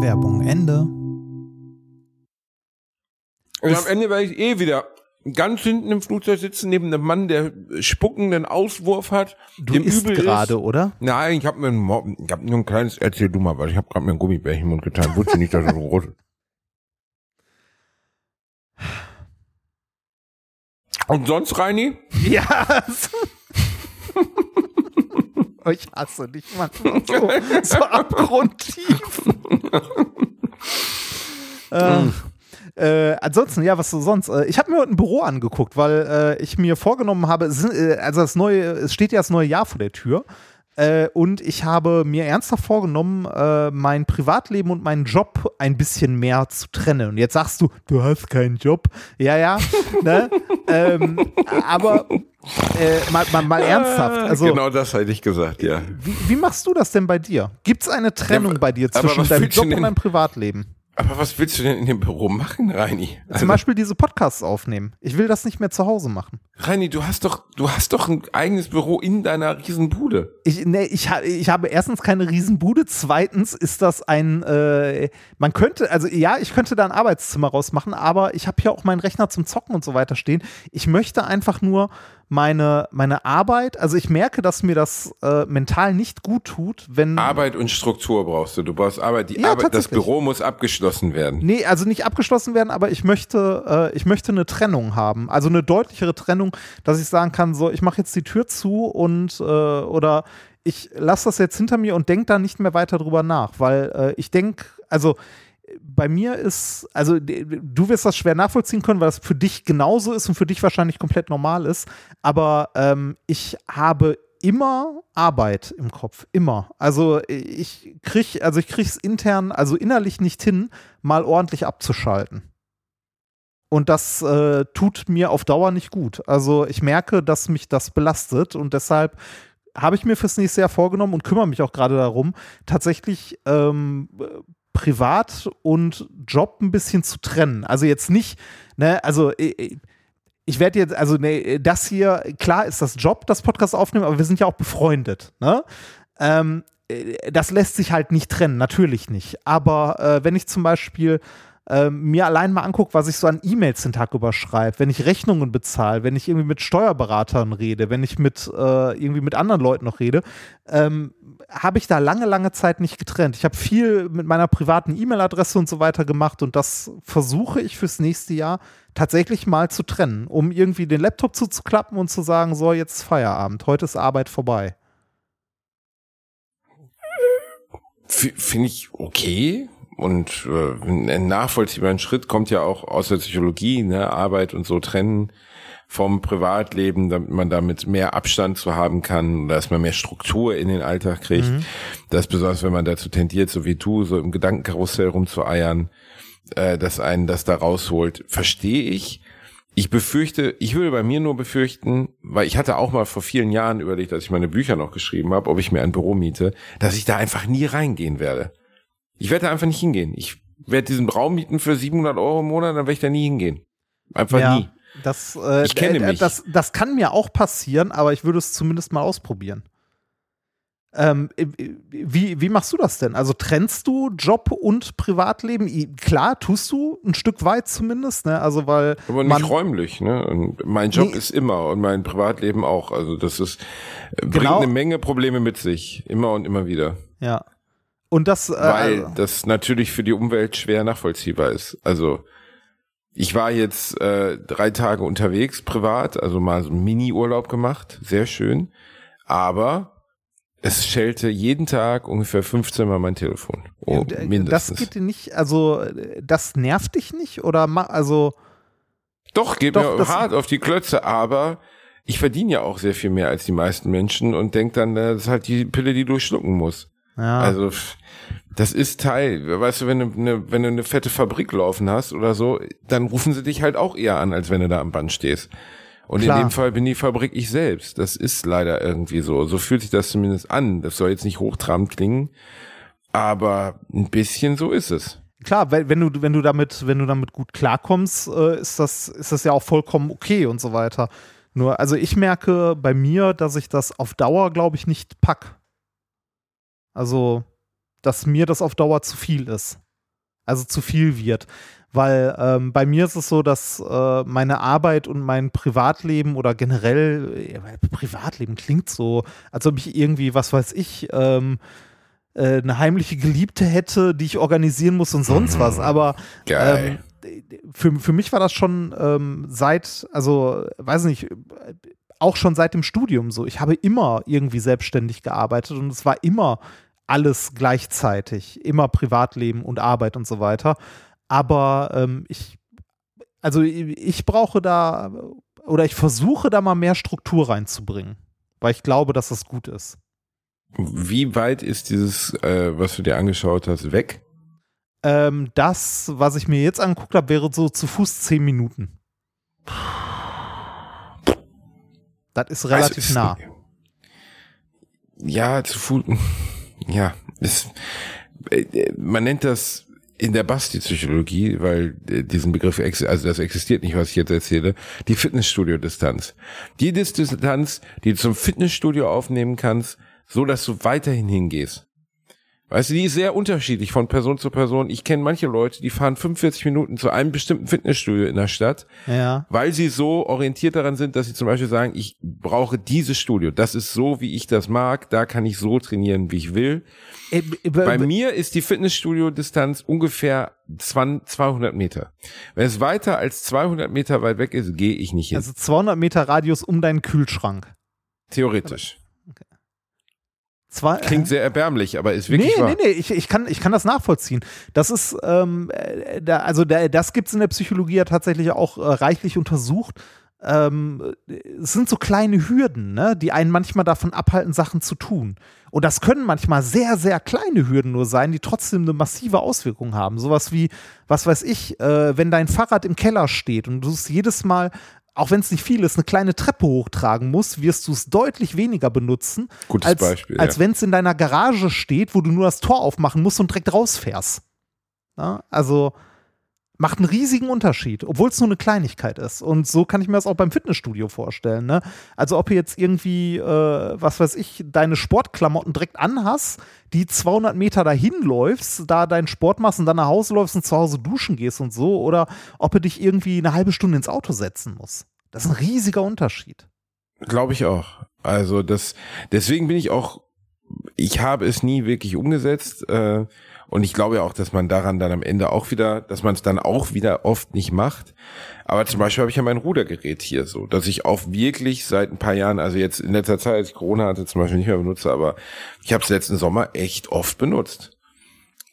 Werbung Ende. Und am Ende werde ich eh wieder ganz hinten im Flugzeug sitzen, neben einem Mann, der spuckenden Auswurf hat. Du dem isst gerade, ist. oder? Nein, ich habe mir, ein ich hab nur ein kleines, erzähl du mal, weil ich habe gerade mir ein Gummibärchen im Mund getan. Wusste nicht, dass es so rot ist. Und sonst, Reini? Ja. Ich hasse dich manchmal so, so abgrundtief. äh, Äh, ansonsten, ja, was so sonst? Äh, ich habe mir heute ein Büro angeguckt, weil äh, ich mir vorgenommen habe, äh, also das neue, es steht ja das neue Jahr vor der Tür. Äh, und ich habe mir ernsthaft vorgenommen, äh, mein Privatleben und meinen Job ein bisschen mehr zu trennen. Und jetzt sagst du, du hast keinen Job. Ja, ja. ne? ähm, aber äh, mal, mal, mal ernsthaft. Also, genau das hätte ich gesagt, ja. Wie, wie machst du das denn bei dir? Gibt es eine Trennung Ja, bei dir zwischen deinem Job und deinem Privatleben? Aber was willst du denn in dem Büro machen, Reini? Also, Zum Beispiel diese Podcasts aufnehmen. Ich will das nicht mehr zu Hause machen. Reini, du hast doch, du hast doch ein eigenes Büro in deiner Riesenbude. Ich, nee, ich, ich habe erstens keine Riesenbude, zweitens ist das ein, äh, man könnte, also ja, ich könnte da ein Arbeitszimmer rausmachen, aber ich habe hier auch meinen Rechner zum Zocken und so weiter stehen. Ich möchte einfach nur meine, meine Arbeit, also ich merke, dass mir das äh, mental nicht gut tut, wenn. Arbeit und Struktur brauchst du. Du brauchst Arbeit. Die Ja, Arbeit, das. Büro muss abgeschlossen werden. Nee, also nicht abgeschlossen werden, aber ich möchte, äh, ich möchte eine Trennung haben. Also eine deutlichere Trennung, dass ich sagen kann, so, ich mache jetzt die Tür zu und äh, oder ich lasse das jetzt hinter mir und denke da nicht mehr weiter drüber nach, weil äh, ich denke, also bei mir ist, also du wirst das schwer nachvollziehen können, weil das für dich genauso ist und für dich wahrscheinlich komplett normal ist, aber ähm, ich habe immer Arbeit im Kopf, immer. Also ich krieg, also ich krieg's intern, also innerlich nicht hin, mal ordentlich abzuschalten. Und das äh, tut mir auf Dauer nicht gut. Also ich merke, dass mich das belastet und deshalb habe ich mir fürs nächste Jahr vorgenommen und kümmere mich auch gerade darum, tatsächlich ähm, äh, privat und Job ein bisschen zu trennen. Also jetzt nicht, ne, also äh, ich werde jetzt, also ne, das hier, klar ist das Job, das Podcast aufnehmen, aber wir sind ja auch befreundet, ne? Ähm, äh, das lässt sich halt nicht trennen, natürlich nicht. Aber äh, wenn ich zum Beispiel ähm, mir allein mal angucke, was ich so an E-Mails den Tag überschreibe, wenn ich Rechnungen bezahle, wenn ich irgendwie mit Steuerberatern rede, wenn ich mit äh, irgendwie mit anderen Leuten noch rede, ähm, habe ich da lange, lange Zeit nicht getrennt. Ich habe viel mit meiner privaten E-Mail-Adresse und so weiter gemacht und das versuche ich fürs nächste Jahr tatsächlich mal zu trennen, um irgendwie den Laptop zuzuklappen und zu sagen, so, jetzt Feierabend, heute ist Arbeit vorbei. Finde ich okay. Und äh, ein nachvollziehbaren Schritt kommt ja auch aus der Psychologie, ne? Arbeit und so trennen vom Privatleben, damit man damit mehr Abstand zu haben kann, dass man mehr Struktur in den Alltag kriegt. Das besonders, wenn man dazu tendiert, so wie du, so im Gedankenkarussell rumzueiern, äh, dass einen das da rausholt, verstehe ich. Ich befürchte, ich würde bei mir nur befürchten, weil ich hatte auch mal vor vielen Jahren überlegt, als ich meine Bücher noch geschrieben habe, ob ich mir ein Büro miete, dass ich da einfach nie reingehen werde. Ich werde da einfach nicht hingehen. Ich werde diesen Raum mieten für 700 Euro im Monat, dann werde ich da nie hingehen. Einfach nie. Das, äh, Ich kenne äh, mich. Das, das kann mir auch passieren, aber ich würde es zumindest mal ausprobieren. Ähm, äh, wie, wie machst du das denn? Also trennst du Job und Privatleben? Klar, tust du ein Stück weit zumindest, ne? Also weil Aber nicht räumlich, ne? Und mein Job Nee. ist immer und mein Privatleben auch. Also das ist äh, bringt Genau. eine Menge Probleme mit sich, immer und immer wieder. ja. Und das, äh, weil also- das natürlich für die Umwelt schwer nachvollziehbar ist. Also ich war jetzt äh, drei Tage unterwegs privat, also mal so einen Mini-Urlaub gemacht, sehr schön. Aber es schellte jeden Tag ungefähr 15 Mal mein Telefon. Oh, Und, äh, mindestens. Das geht dir nicht, also das nervt dich nicht oder ma, also Doch, geht Doch, mir hart auf die Klötze, aber ich verdiene ja auch sehr viel mehr als die meisten Menschen und denk dann, äh, das ist halt die Pille, die du schlucken musst. Ja, Also das ist Teil. Weißt du, wenn du eine, wenn du eine fette Fabrik laufen hast oder so, dann rufen sie dich halt auch eher an, als wenn du da am Band stehst. Und Klar. in dem Fall bin die Fabrik ich selbst. Das ist leider irgendwie so. So fühlt sich das zumindest an. Das soll jetzt nicht hochtrabend klingen, aber ein bisschen so ist es. klar, wenn, wenn du wenn du damit wenn du damit gut klarkommst, äh, ist das ist das ja auch vollkommen okay und so weiter. Nur also ich merke bei mir, dass ich das auf Dauer glaube ich nicht pack. Also dass mir das auf Dauer zu viel ist. Also zu viel wird. Weil ähm, bei mir ist es so, dass äh, meine Arbeit und mein Privatleben oder generell, äh, Privatleben klingt so, als ob ich irgendwie, was weiß ich, ähm, äh, eine heimliche Geliebte hätte, die ich organisieren muss und sonst was. Aber Geil. ähm, für, für mich war das schon ähm, seit, also weiß nicht, auch schon seit dem Studium so. Ich habe immer irgendwie selbstständig gearbeitet und es war immer alles gleichzeitig, immer Privatleben und Arbeit und so weiter. Aber ähm, ich also ich brauche da oder ich versuche da mal mehr Struktur reinzubringen, weil ich glaube, dass das gut ist. Wie weit ist dieses, äh, was du dir angeschaut hast, weg? Ähm, das, was ich mir jetzt angeguckt habe, wäre so zu Fuß zehn Minuten. Das ist relativ Also nah. Ja, zu Fuß. Ja, ist, äh, man nennt das in der Basti-Psychologie, weil äh, diesen Begriff, also das existiert nicht, was ich jetzt erzähle, die Fitnessstudio-Distanz. Die Dis- Distanz, die du zum Fitnessstudio aufnehmen kannst, so dass du weiterhin hingehst. Weißt du, die ist sehr unterschiedlich von Person zu Person. Ich kenne manche Leute, die fahren 45 Minuten zu einem bestimmten Fitnessstudio in der Stadt, Ja. weil sie so orientiert daran sind, dass sie zum Beispiel sagen, ich brauche dieses Studio. Das ist so, wie ich das mag. Da kann ich so trainieren, wie ich will. Äh, Bei mir ist die Fitnessstudio-Distanz ungefähr 20 200 Meter. Wenn es weiter als 200 Meter weit weg ist, gehe ich nicht hin. Also 200 Meter Radius um deinen Kühlschrank. Theoretisch. Zwei, Klingt sehr erbärmlich, aber ist wirklich nee, wahr. nee, nee, ich, ich, kann, ich kann das nachvollziehen. Das ist, ähm, äh, da, also da, das gibt es in der Psychologie ja tatsächlich auch äh, reichlich untersucht. Ähm, es sind so kleine Hürden, ne, die einen manchmal davon abhalten, Sachen zu tun. Und das können manchmal sehr, sehr kleine Hürden nur sein, die trotzdem eine massive Auswirkung haben. Sowas wie, was weiß ich, äh, wenn dein Fahrrad im Keller steht und du es jedes Mal, auch wenn es nicht viel ist, eine kleine Treppe hochtragen musst, wirst du es deutlich weniger benutzen, Gutes als, Beispiel, als ja. wenn es in deiner Garage steht, wo du nur das Tor aufmachen musst und direkt rausfährst. Ja, also macht einen riesigen Unterschied, obwohl es nur eine Kleinigkeit ist. Und so kann ich mir das auch beim Fitnessstudio vorstellen. Ne? Also ob du jetzt irgendwie, äh, was weiß ich, deine Sportklamotten direkt anhast, die 200 Meter dahin läufst, da deinen Sport machst und dann nach Hause läufst und zu Hause duschen gehst und so, oder ob du dich irgendwie eine halbe Stunde ins Auto setzen musst. Das ist ein riesiger Unterschied. Glaube ich auch. Also das, deswegen bin ich auch, ich habe es nie wirklich umgesetzt äh, und ich glaube ja auch, dass man daran dann am Ende auch wieder, dass man es dann auch wieder oft nicht macht. Aber zum Beispiel habe ich ja mein Rudergerät hier so, dass ich auch wirklich seit ein paar Jahren, also jetzt in letzter Zeit, als ich Corona hatte, zum Beispiel nicht mehr benutze, aber ich habe es letzten Sommer echt oft benutzt.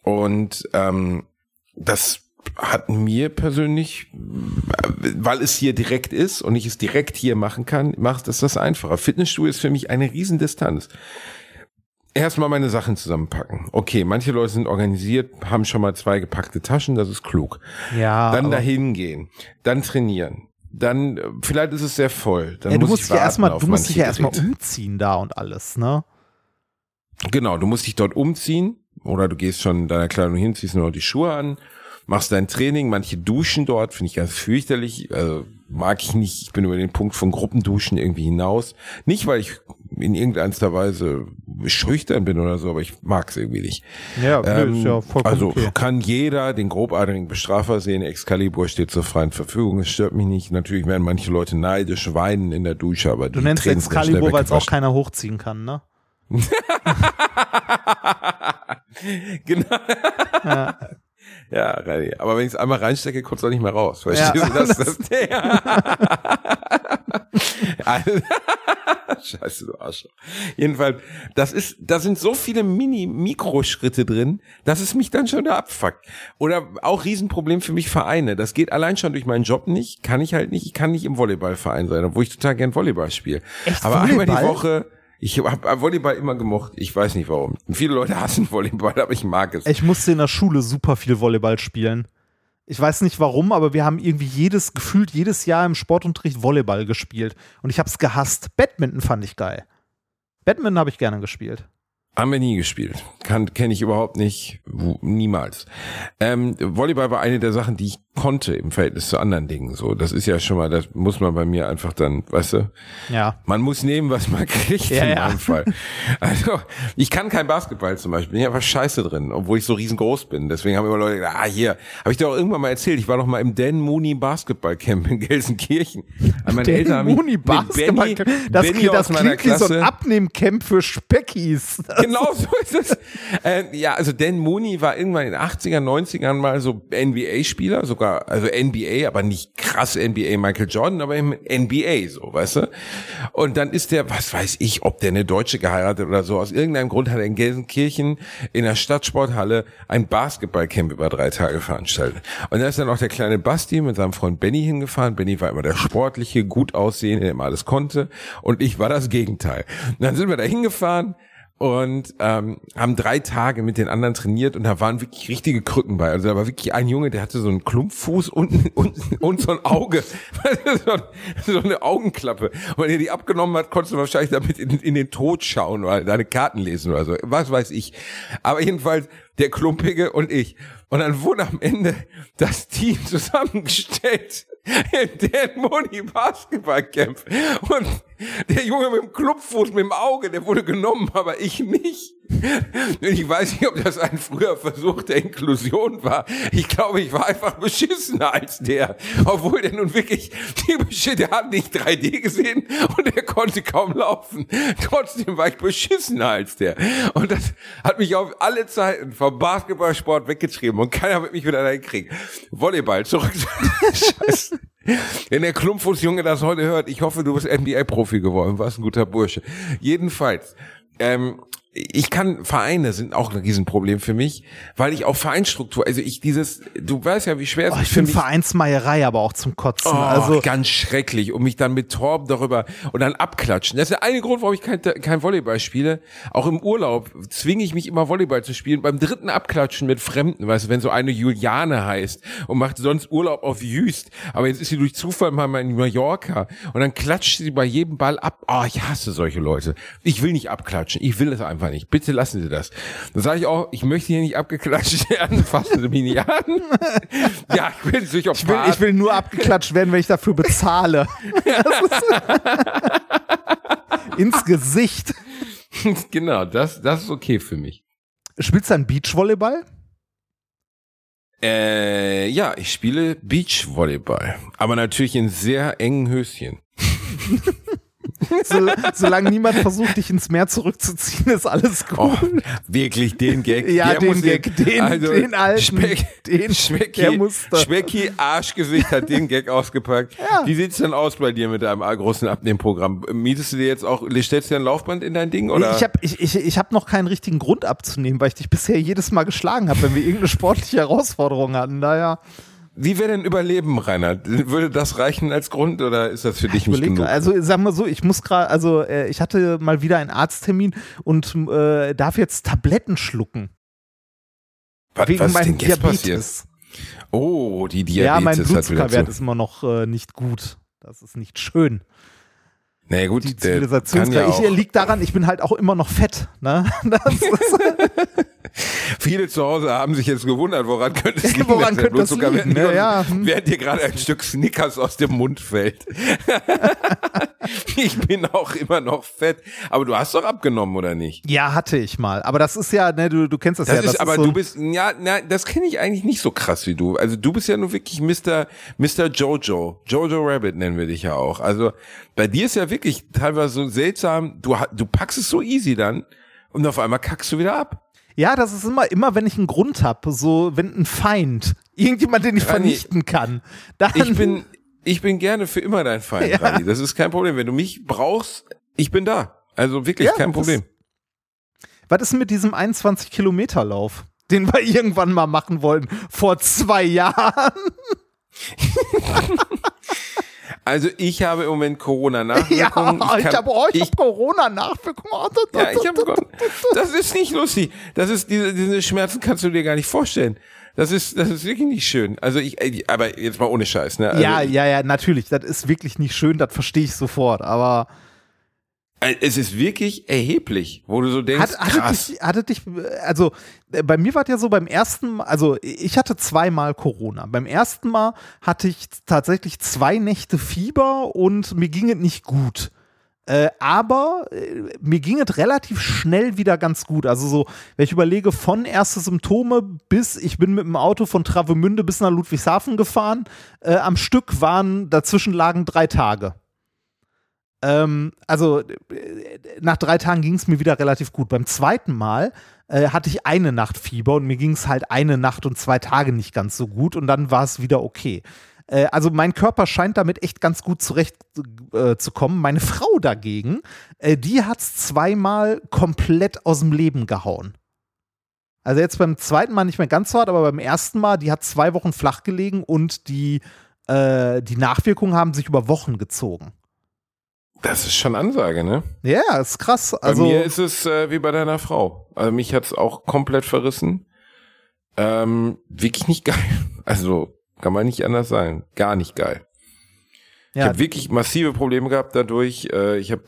Und ähm, das hat mir persönlich, weil es hier direkt ist und ich es direkt hier machen kann, macht es das einfacher. Fitnessstudio ist für mich eine Riesendistanz. Erstmal meine Sachen zusammenpacken. Okay, manche Leute sind organisiert, haben schon mal zwei gepackte Taschen, das ist klug. Ja. Dann dahin gehen, dann trainieren. Dann, äh, vielleicht ist es sehr voll. Dann ja, du muss musst ich dich ja erstmal, du musst dich ja erstmal umziehen da und alles, ne? Genau, du musst dich dort umziehen oder du gehst schon in deiner Kleidung hin, ziehst nur noch die Schuhe an, machst dein Training, manche duschen dort, finde ich ganz fürchterlich, also mag ich nicht, ich bin über den Punkt von Gruppenduschen irgendwie hinaus. Nicht, weil ich in irgendeiner Weise schüchtern bin oder so, aber ich mag es irgendwie nicht. Ja, Ähm, ist ja vollkommen also okay. kann jeder den grobadrigen Bestrafer sehen. Excalibur steht zur freien Verfügung. Es stört mich nicht. Natürlich werden manche Leute neidisch weinen in der Dusche, aber Du nennst Excalibur, weil es auch keiner hochziehen kann, ne? Genau. Ja. Reini. Aber wenn ich es einmal reinstecke, kommt es auch nicht mehr raus. Verstehst Ja, du? Das, das, Also- Scheiße, du Arschloch. Jedenfalls, das ist, da sind so viele Mini-Mikroschritte drin, dass es mich dann schon da abfuckt. Oder auch Riesenproblem für mich Vereine. Das geht allein schon durch meinen Job nicht. Kann ich halt nicht. Ich kann nicht im Volleyballverein sein, obwohl ich total gern Volleyball spiele. Aber einmal die Volleyball? Woche, ich habe Volleyball immer gemocht. Ich weiß nicht warum. Viele Leute hassen Volleyball, aber ich mag es. Ich musste in der Schule super viel Volleyball spielen. Ich weiß nicht warum, aber wir haben irgendwie jedes, gefühlt jedes Jahr im Sportunterricht Volleyball gespielt. Und ich habe es gehasst. Badminton fand ich geil. Badminton habe ich gerne gespielt. Haben wir nie gespielt. Kann kenne ich überhaupt nicht. Niemals. Ähm, Volleyball war eine der Sachen, die ich konnte im Verhältnis zu anderen Dingen. So, das ist ja schon mal, das muss man bei mir einfach dann, weißt du, Ja. man muss nehmen, was man kriegt Ja, in ja. meinem Fall. Also, ich kann kein Basketball zum Beispiel, bin ich einfach scheiße drin, obwohl ich so riesengroß bin. Deswegen haben immer Leute gesagt, ah, hier, habe ich dir auch irgendwann mal erzählt, ich war noch mal im Dan Mooney Basketballcamp in Gelsenkirchen. Also meine Eltern haben mich Muni mit Basketball. Benny, Das, Benny klingt- das klingt wie so ein. Abnehmcamp für Speckies. Genau so ist es. Äh, ja, also Dan Mooney war irgendwann in den 80er, 90ern mal so NBA-Spieler, sogar war also NBA, aber nicht krass NBA Michael Jordan, aber im NBA so, weißt du? Und dann ist der, was weiß ich, ob der eine Deutsche geheiratet oder so. Aus irgendeinem Grund hat er in Gelsenkirchen in der Stadtsporthalle ein Basketballcamp über drei Tage veranstaltet. Und da ist dann auch der kleine Basti mit seinem Freund Benny hingefahren. Benny war immer der sportliche, gut aussehende, der immer alles konnte. Und ich war das Gegenteil. Und dann sind wir da hingefahren und ähm, haben drei Tage mit den anderen trainiert und da waren wirklich richtige Krücken bei. Also da war wirklich ein Junge, der hatte so einen Klumpfuß und, und, und so ein Auge, so eine Augenklappe. Und wenn er die abgenommen hat, konntest du wahrscheinlich damit in, in den Tod schauen oder deine Karten lesen oder so. Was weiß ich. Aber jedenfalls der Klumpige und ich. Und dann wurde am Ende das Team zusammengestellt in den Moni Basketballcamp. Und der Junge mit dem Clubfuß, mit dem Auge, der wurde genommen, aber ich nicht. Ich weiß nicht, ob das ein früher Versuch der Inklusion war. Ich glaube, ich war einfach beschissener als der. Obwohl der nun wirklich, der hat nicht 3D gesehen und der konnte kaum laufen. Trotzdem war ich beschissener als der. Und das hat mich auf alle Zeiten vom Basketballsport weggetrieben und keiner wird mich wieder dahin kriegen. Volleyball, zurück. Scheiße. Wenn der Klumpfußjunge das heute hört, ich hoffe, du bist NBA-Profi geworden, warst ein guter Bursche. Jedenfalls, ähm, ich kann Vereine sind auch ein Riesenproblem für mich, weil ich auch Vereinsstruktur, also ich dieses, du weißt ja, wie schwer es Oh, ist ich finde. Vereinsmeierei aber auch zum Kotzen. Oh, also ganz schrecklich. Und mich dann mit Torben darüber und dann abklatschen. Das ist der eine Grund, warum ich kein, kein Volleyball spiele. Auch im Urlaub zwinge ich mich immer Volleyball zu spielen. Beim dritten Abklatschen mit Fremden, weißt du, wenn so eine Juliane heißt und macht sonst Urlaub auf Jüst. Aber jetzt ist sie durch Zufall mal in Mallorca und dann klatscht sie bei jedem Ball ab. Oh, ich hasse solche Leute. Ich will nicht abklatschen. Ich will es einfach nicht. Bitte lassen Sie das. Dann sage ich auch, ich möchte hier nicht abgeklatscht werden. Fassen Sie mich nicht an. ja, ich bin natürlich auch ich will, ich will nur abgeklatscht werden, wenn ich dafür bezahle. Ins Gesicht. genau, das, das ist okay für mich. Spielst du dann Beachvolleyball? Äh, ja, ich spiele Beachvolleyball, aber natürlich in sehr engen Höschen. So, solange niemand versucht, dich ins Meer zurückzuziehen, ist alles gut. Oh, wirklich den Gag. Ja, der den Gag, den- den alten, Speck, den- Schmecki, der musste. Schmecki Arschgesicht hat den Gag ausgepackt. Wie sieht's denn aus bei dir mit deinem großen Abnehmprogramm? Mietest du dir jetzt auch, stellst du dir ein Laufband in dein Ding oder? Ich habe ich, ich, ich hab noch keinen richtigen Grund abzunehmen, weil ich dich bisher jedes Mal geschlagen habe, wenn wir irgendeine sportliche Herausforderung hatten. Daher Wie wäre denn Überleben, Rainer? Würde das reichen als Grund oder ist das für dich nicht überleg, genug? also sag mal so, ich muss gerade, also äh, ich hatte mal wieder einen Arzttermin und äh, darf jetzt Tabletten schlucken. was, wegen was ist denn jetzt passiert? Diabetes. Oh, die Diabetes Ja, mein Blutzuckerwert zu. ist immer noch äh, nicht gut. Das ist nicht schön. Na ja, gut, Die Zivilisationsgrad. ja ich liegt daran, ich bin halt auch immer noch fett. Ne? Das ist, Viele zu Hause haben sich jetzt gewundert, woran könnte es liegen, Woran könnte das liegen, während? Ja, hm. während dir gerade ein Stück Snickers aus dem Mund fällt. ich bin auch immer noch fett. Aber du hast doch abgenommen, oder nicht? ja, hatte ich mal. Aber das ist ja, ne, du, du kennst das, Das ja. ist, aber so du bist, ja, na, das kenne ich eigentlich nicht so krass wie du. Also du bist ja nur wirklich Mr. Mr. Jojo. Jojo Rabbit nennen wir dich ja auch. Also bei dir ist ja wirklich teilweise so seltsam, du, du packst es so easy dann und auf einmal kackst du wieder ab. Ja, das ist immer, immer wenn ich einen Grund habe, so wenn ein Feind, irgendjemand, den ich Rani, vernichten kann, dann Ich bin, ich bin gerne für immer dein Feind, Ja. Rani. Das ist kein Problem. Wenn du mich brauchst, ich bin da. Also wirklich Ja, kein das- Problem. Was ist mit diesem 21 Kilometer Lauf, den wir irgendwann mal machen wollten vor zwei Jahren? Also ich habe im Moment Corona Ja, ich kann- habe oh, ich hab Corona Nachwirkungen. Oh, Ja, ich habe Das ist nicht lustig. Das ist diese, diese Schmerzen kannst du dir gar nicht vorstellen. Das ist das ist wirklich nicht schön. Also ich ey, aber jetzt mal ohne Scheiß, ne? Also, ja, ja, ja, natürlich. Das ist wirklich nicht schön, das verstehe ich sofort. Aber äh, Es ist wirklich erheblich, wo du so denkst, hat, hatte, krass. dich, hatte dich, also äh, bei mir war es ja so beim ersten Mal, also ich hatte zweimal Corona. Beim ersten Mal hatte ich tatsächlich zwei Nächte Fieber und mir ging es nicht gut. Äh, aber äh, mir ging es relativ schnell wieder ganz gut. Also so, wenn ich überlege, von erste Symptome bis ich bin mit dem Auto von Travemünde bis nach Ludwigshafen gefahren, äh, am Stück waren, dazwischen lagen drei Tage. Ähm, also äh, nach drei Tagen ging es mir wieder relativ gut. Beim zweiten Mal äh, hatte ich eine Nacht Fieber und mir ging es halt eine Nacht und zwei Tage nicht ganz so gut und dann war es wieder okay. Äh, also mein Körper scheint damit echt ganz gut zurecht äh, zu kommen. Meine Frau dagegen, äh, die hat es zweimal komplett aus dem Leben gehauen. Also jetzt beim zweiten Mal nicht mehr ganz so hart, aber beim ersten Mal, die hat zwei Wochen flach gelegen und die, äh, die Nachwirkungen haben sich über Wochen gezogen. Das ist schon Ansage, ne? Ja, ist krass. Also, bei mir ist es äh, wie bei deiner Frau. Also mich hat's auch komplett verrissen. Ähm, wirklich nicht geil. Also kann man nicht anders sein. Gar nicht geil. ja, Ich habe wirklich massive Probleme gehabt dadurch. Äh, ich habe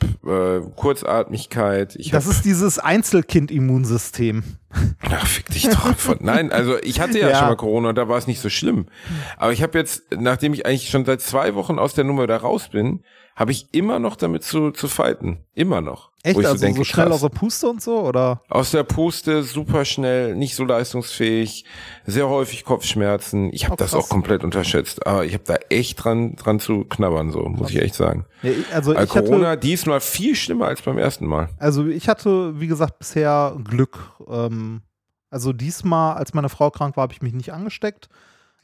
äh, Kurzatmigkeit. Ich das hab, ist dieses Einzelkind-Immunsystem. Ach, fick dich doch. Von, nein, also ich hatte ja, Ja. schon mal Corona und da war es nicht so schlimm. Aber ich habe jetzt, nachdem ich eigentlich schon seit zwei Wochen aus der Nummer da raus bin, habe ich immer noch damit zu, zu fighten. Immer noch. Echt? Also so, denke, schnell krass. aus der Puste und so? Oder? Aus der Puste, super schnell, nicht so leistungsfähig, sehr häufig Kopfschmerzen. Ich habe Oh, das krass. auch komplett unterschätzt. Aber ich habe da echt dran, dran zu knabbern, so muss ich echt sagen. Ja, ich- also, Weil ich hatte, Corona diesmal viel schlimmer als beim ersten Mal. also ich hatte, wie gesagt, bisher Glück. Ähm, also diesmal, als meine Frau krank war, habe ich mich nicht angesteckt.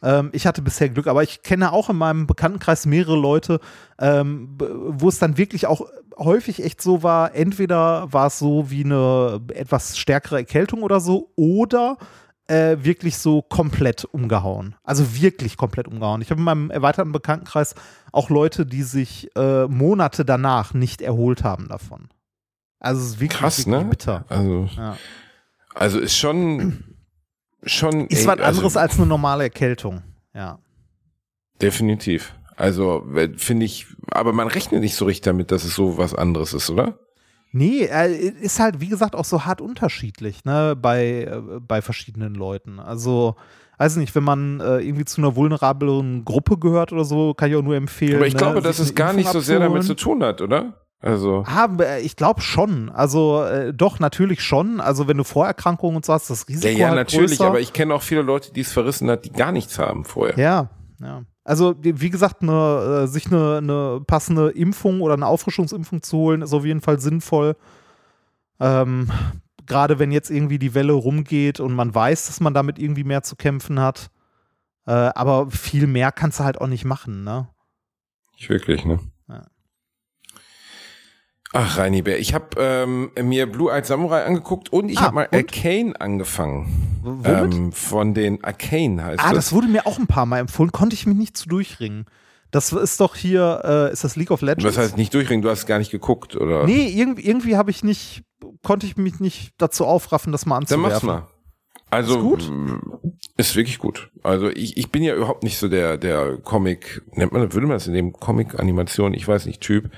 Ähm, ich hatte bisher Glück, aber ich kenne auch in meinem Bekanntenkreis mehrere Leute, ähm, wo es dann wirklich auch häufig echt so war, entweder war es so wie eine etwas stärkere Erkältung oder so, oder äh, wirklich so komplett umgehauen. Also wirklich komplett umgehauen. Ich habe in meinem erweiterten Bekanntenkreis auch Leute, die sich äh, Monate danach nicht erholt haben davon. Also es ist wirklich, Krass, wirklich ne? bitter. Also, Ja. also ist schon, schon. Ist ey, was anderes also, als eine normale Erkältung. Ja. Definitiv. Also finde ich, aber man rechnet nicht so richtig damit, dass es so was anderes ist, oder? Nee, äh, ist halt, wie gesagt, auch so hart unterschiedlich, ne, bei, äh, bei verschiedenen Leuten. Also, weiß nicht, wenn man äh, irgendwie zu einer vulnerablen Gruppe gehört oder so, kann ich auch nur empfehlen. Aber ich ne, glaube, dass sich es gar nicht so sehr damit zu tun hat, oder? Also. Ah, äh, ich glaube schon. Also äh, doch, natürlich schon. Also wenn du Vorerkrankungen und so hast, das Risiko Ja, ja, halt natürlich, größer. aber ich kenne auch viele Leute, die es verrissen hat, die gar nichts haben vorher. Ja, ja. Also wie wie gesagt, eine, äh, sich eine, eine passende Impfung oder eine Auffrischungsimpfung zu holen, ist auf jeden Fall sinnvoll. Ähm, Gerade wenn jetzt irgendwie die Welle rumgeht und man weiß, dass man damit irgendwie mehr zu kämpfen hat. Äh, aber viel mehr kannst du halt auch nicht machen, ne? Nicht wirklich, ne? Ach, Reini Bär, ich habe ähm, mir Blue Eyed Samurai angeguckt und ich Ah, habe mal und? Arcane angefangen. Womit? Ähm, von den Arcane heißt ah, das. das wurde mir auch ein paar Mal empfohlen, konnte ich mich nicht zu durchringen. Das ist doch hier, äh, ist das League of Legends? Was heißt nicht durchringen? Du hast es gar nicht geguckt, oder? Nee, irgendwie, irgendwie habe ich nicht, konnte ich mich nicht dazu aufraffen, das mal Dann anzuwerfen. mach's mal. Also Ist gut? mh, ist wirklich gut. Also ich, ich bin ja überhaupt nicht so der der Comic, nennt man, würde man das in dem Comic Animation, ich weiß nicht, Typ.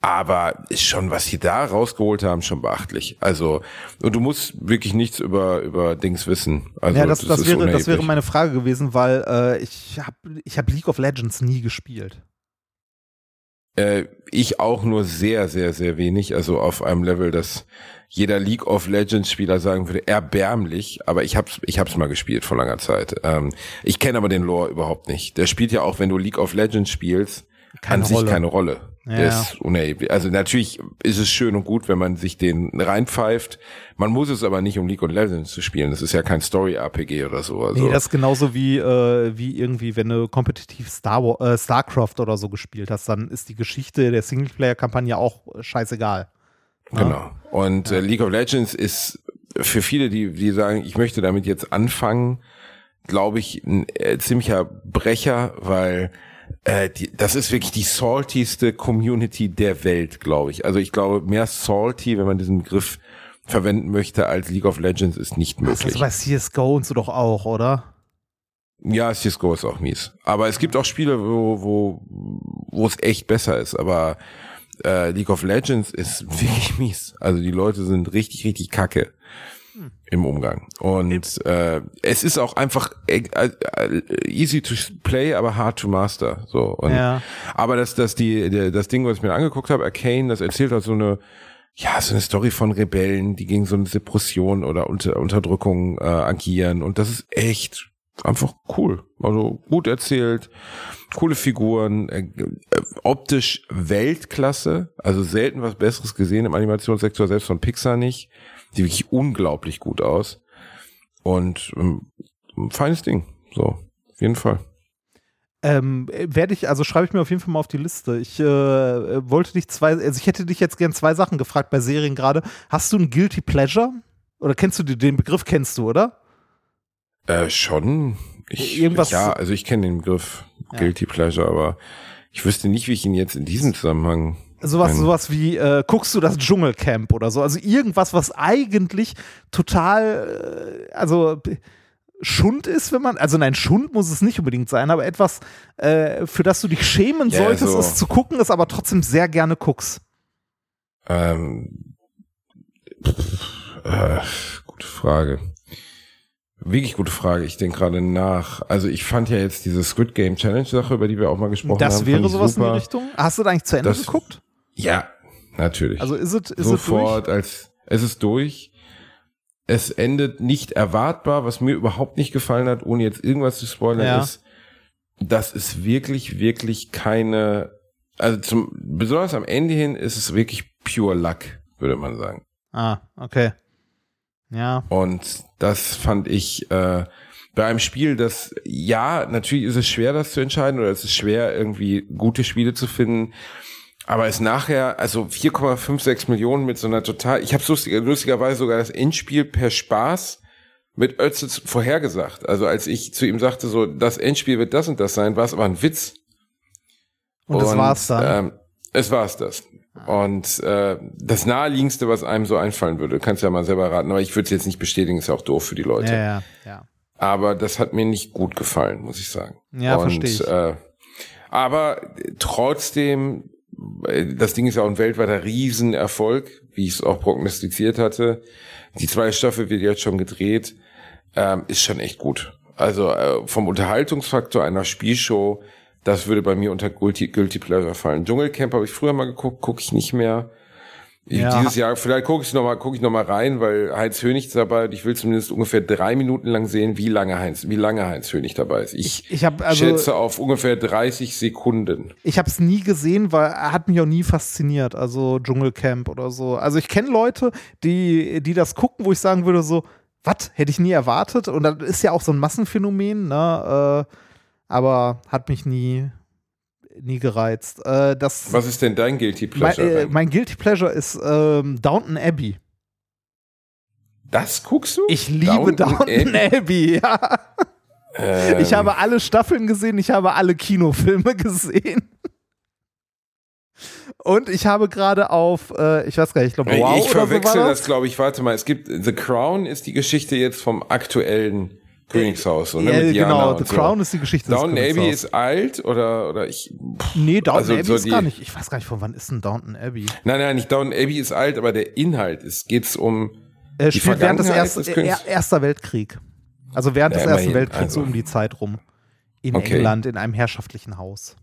Aber ist schon, was sie da rausgeholt haben, schon beachtlich. Also, und du musst wirklich nichts über, über Dings wissen. Also, ja, das, das, ist wäre, das wäre meine Frage gewesen, weil äh, ich habe ich hab League of Legends nie gespielt. Äh, ich auch nur sehr, sehr, sehr wenig. Also auf einem Level, dass jeder League of Legends Spieler sagen würde, erbärmlich. Aber ich hab's, ich hab's mal gespielt vor langer Zeit. Ähm, ich kenne aber den Lore überhaupt nicht. Der spielt ja auch, wenn du League of Legends spielst, Keine an sich Rolle. keine Rolle. Ja, ja. ist unerheblich. Also natürlich ist es schön und gut, wenn man sich den reinpfeift. Man muss es aber nicht, um League of Legends zu spielen. Das ist ja kein Story-RPG oder so. Also, Nee, das ist genauso wie, äh, wie irgendwie, wenn du kompetitiv Star War, äh, StarCraft oder so gespielt hast, dann ist die Geschichte der Singleplayer-Kampagne auch scheißegal. Genau. Und äh, League of Legends ist für viele, die, die sagen, ich möchte damit jetzt anfangen, glaube ich, ein äh, ziemlicher Brecher, weil äh, die, das ist wirklich die saltyste Community der Welt, glaube ich. Also ich glaube, mehr salty, wenn man diesen Begriff verwenden möchte, als League of Legends ist nicht Das möglich. ist bei CSGO und so doch auch, oder? Ja, CSGO ist auch mies. Aber es gibt auch Spiele, wo, wo, wo es echt besser ist. Aber äh, League of Legends ist wirklich mies. Also die Leute sind richtig, richtig kacke im Umgang. Und äh, es ist auch einfach äh, äh, easy to play, aber hard to master. So. Und, Ja. Aber das, das, die, das Ding, was ich mir angeguckt habe, Arcane, das erzählt halt so eine, ja, so eine Story von Rebellen, die gegen so eine Depression oder Unter Unterdrückung äh, agieren. Und das ist echt einfach cool. Also gut erzählt, coole Figuren, äh, äh, optisch Weltklasse, also selten was Besseres gesehen im Animationssektor, selbst von Pixar nicht. Die wirklich unglaublich gut aus. Und ähm, ein feines Ding. So, auf jeden Fall. Ähm, werde ich, also schreibe ich mir auf jeden Fall mal auf die Liste. Ich äh, wollte dich zwei, also ich hätte dich jetzt gern zwei Sachen gefragt bei Serien gerade. Hast du ein Guilty Pleasure? Oder kennst du den, den Begriff kennst du, oder? Äh, schon. Ich, Irgendwas- ja, also ich kenne den Begriff Ja. Guilty Pleasure, aber ich wüsste nicht, wie ich ihn jetzt in diesem Zusammenhang. Sowas, sowas wie, äh, guckst du das Dschungelcamp oder so? Also irgendwas, was eigentlich total, äh, also b- Schund ist, wenn man, also nein, Schund muss es nicht unbedingt sein, aber etwas, äh, für das du dich schämen Ja, solltest, so. es zu gucken, es aber trotzdem sehr gerne guckst. Ähm, pff, äh, gute Frage. Wirklich gute Frage. Ich denke gerade nach. Also ich fand ja jetzt diese Squid Game Challenge Sache, über die wir auch mal gesprochen das haben. wäre fand ich sowas in super. die Richtung. Hast du da eigentlich zu Ende Das- geguckt? Ja, natürlich. Also ist es, ist? Sofort, als es ist durch. Es endet nicht erwartbar, was mir überhaupt nicht gefallen hat, ohne jetzt irgendwas zu spoilern, Ja. ist, das ist wirklich, wirklich keine, also zum, besonders am Ende hin ist es wirklich pure Luck, würde man sagen. Ah, okay. Ja. Und das fand ich äh, bei einem Spiel, das ja, natürlich ist es schwer, das zu entscheiden, oder es ist schwer, irgendwie gute Spiele zu finden. Aber es nachher, also 4,56 Millionen mit so einer total, ich habe lustig, lustigerweise sogar das Endspiel per Spaß mit Özil vorhergesagt. Also als ich zu ihm sagte, so, das Endspiel wird das und das sein, war es aber ein Witz. Und das war's dann. Ähm, es war's das. Und äh, das naheliegendste, was einem so einfallen würde, kannst ja mal selber raten, aber ich würde es jetzt nicht bestätigen, ist ja auch doof für die Leute. ja, ja, ja. Aber das hat mir nicht gut gefallen, muss ich sagen. Ja, Und, verstehe ich. Äh, aber trotzdem, das Ding ist ja auch ein weltweiter Riesenerfolg, wie ich es auch prognostiziert hatte. Die zweite Staffel wird jetzt schon gedreht, ähm, ist schon echt gut. Also äh, vom Unterhaltungsfaktor einer Spielshow, das würde bei mir unter Guilty, Guilty Pleasure fallen. Dschungelcamp habe ich früher mal geguckt, gucke ich nicht mehr. Ja. Dieses Jahr, vielleicht gucke ich noch mal, gucke ich noch mal rein, weil Heinz Hönig ist dabei. und Ich will zumindest ungefähr drei Minuten lang sehen, wie lange Heinz, wie lange Heinz Hönig dabei ist. Ich, Ich, ich also schätze auf ungefähr 30 Sekunden. ich habe es nie gesehen, weil er hat mich auch nie fasziniert, also Dschungelcamp oder so. Also ich kenne Leute, die die das gucken, wo ich sagen würde so, was hätte ich nie erwartet und das ist ja auch so ein Massenphänomen, ne? Äh, aber hat mich nie nie gereizt. Äh, das Was ist denn dein Guilty mein, Pleasure? äh, Ren? mein Guilty Pleasure ist ähm, Downton Abbey. das guckst du? Ich liebe Downton, Abbey. Ja. Ähm, Ich habe alle Staffeln gesehen, ich habe alle Kinofilme gesehen. Und ich habe gerade auf, äh, ich weiß gar nicht, ich glaube, ich, Wow ich so verwechsel das. das, glaube ich. Warte mal, es gibt The Crown ist die Geschichte jetzt vom aktuellen Königshaus. So, ne, ja, genau, The so. Crown ist die Geschichte des Downton Abbey Königshaus. ist alt oder oder ich Nee, Downton also Abbey so ist die- gar nicht. Ich weiß gar nicht, von wann ist denn Downton Abbey? Nein, nein, nicht Downton Abbey ist alt, aber der Inhalt ist geht's um Äh, Die spielt während des, ersten, des er, Erster Weltkrieg. Also während Ja, des Ersten Weltkriegs, so also. um die Zeit rum. In Okay. England, in einem herrschaftlichen Haus.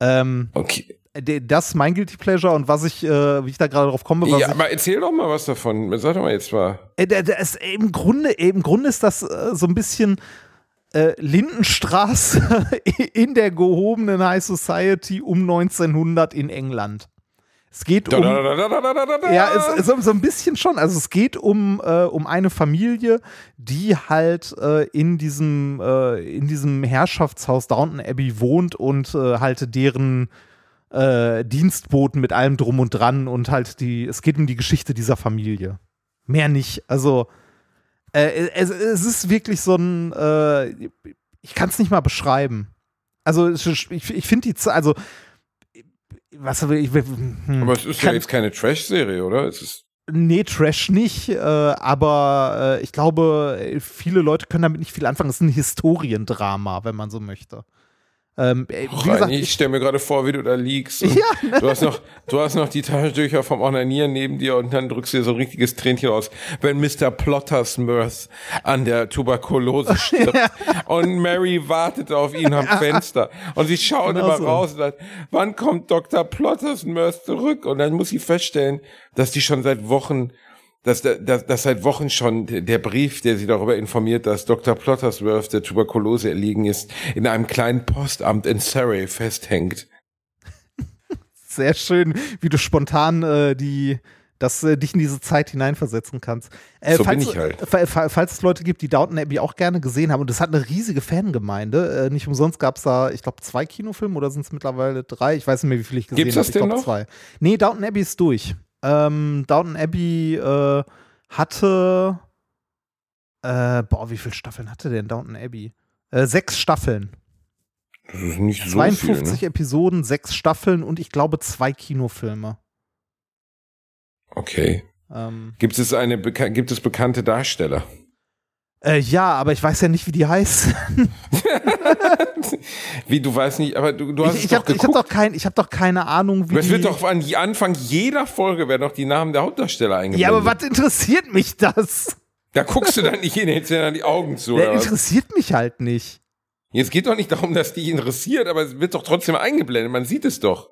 Ähm, okay. De- das ist mein Guilty Pleasure und was ich, äh, wie ich da gerade drauf komme, Ja, aber erzähl doch mal was davon. Sag doch mal jetzt mal. Äh, ist, Im, Grunde, Im Grunde ist das äh, so ein bisschen äh, Lindenstraße in der gehobenen High Society um 1900 in England. Es geht um. da, da, da. Ja, es, so, so ein bisschen schon. Also es geht um, äh, um eine Familie, die halt äh, in, diesem, äh, in diesem Herrschaftshaus Downton Abbey wohnt und äh, halt deren äh, Dienstboten mit allem drum und dran und halt die, es geht um die Geschichte dieser Familie. Mehr nicht. Also äh, es, es ist wirklich so ein, äh, ich kann es nicht mal beschreiben. Also ich, ich finde die, also was will ich, hm, Aber es ist kann- ja jetzt keine Trash-Serie, oder? Es ist Nee, Trash nicht, äh, aber äh, ich glaube, äh, viele Leute können damit nicht viel anfangen. Es ist ein Historiendrama, wenn man so möchte. Ähm, äh, wie gesagt, Reini, ich stelle mir gerade vor, wie du da liegst. Ja, ne? Du hast noch, du hast noch die Taschentücher vom Onanieren neben dir und dann drückst du dir so ein richtiges Tränchen aus, wenn Mr. Plottersmurth an der Tuberkulose stirbt. Und Mary wartet auf ihn am Fenster. Und sie schaut Genau immer so. raus und sagt, wann kommt Dr. Plottersmurth zurück? Und dann muss sie feststellen, dass die schon seit Wochen dass, dass, dass seit Wochen schon der Brief, der sie darüber informiert, dass Dr. Plottersworth der Tuberkulose erliegen ist, in einem kleinen Postamt in Surrey festhängt. Sehr schön, wie du spontan äh, die dass äh, dich in diese Zeit hineinversetzen kannst. Äh, so falls, bin ich halt. Falls, falls es Leute gibt, die Downton Abbey auch gerne gesehen haben, und es hat eine riesige Fangemeinde. Äh, nicht umsonst gab es da, ich glaube, zwei Kinofilme oder sind es mittlerweile drei? Ich weiß nicht mehr, wie viel ich gesehen habe. Gibt es das denn noch? Zwei. Nee, Downton Abbey ist durch. Ähm, Downton Abbey äh, hatte, äh, boah, wie viele Staffeln hatte denn Downton Abbey? Äh, sechs Staffeln. Nicht so 52 viel, ne? Episoden, sechs Staffeln und ich glaube zwei Kinofilme. Okay. Ähm, gibt es eine gibt es bekannte Darsteller? Äh, ja, aber ich weiß ja nicht, wie die heißen. wie du weißt nicht, aber du, du hast ich, ich habe hab doch kein, ich habe doch keine Ahnung, wie. Es wird doch an Anfang jeder Folge werden doch die Namen der Hauptdarsteller eingeblendet. Ja, aber was interessiert mich das? Da guckst du dann nicht hin, hältst dir dann die Augen zu. Der interessiert mich halt nicht. Jetzt geht doch nicht darum, dass die interessiert, aber es wird doch trotzdem eingeblendet. Man sieht es doch.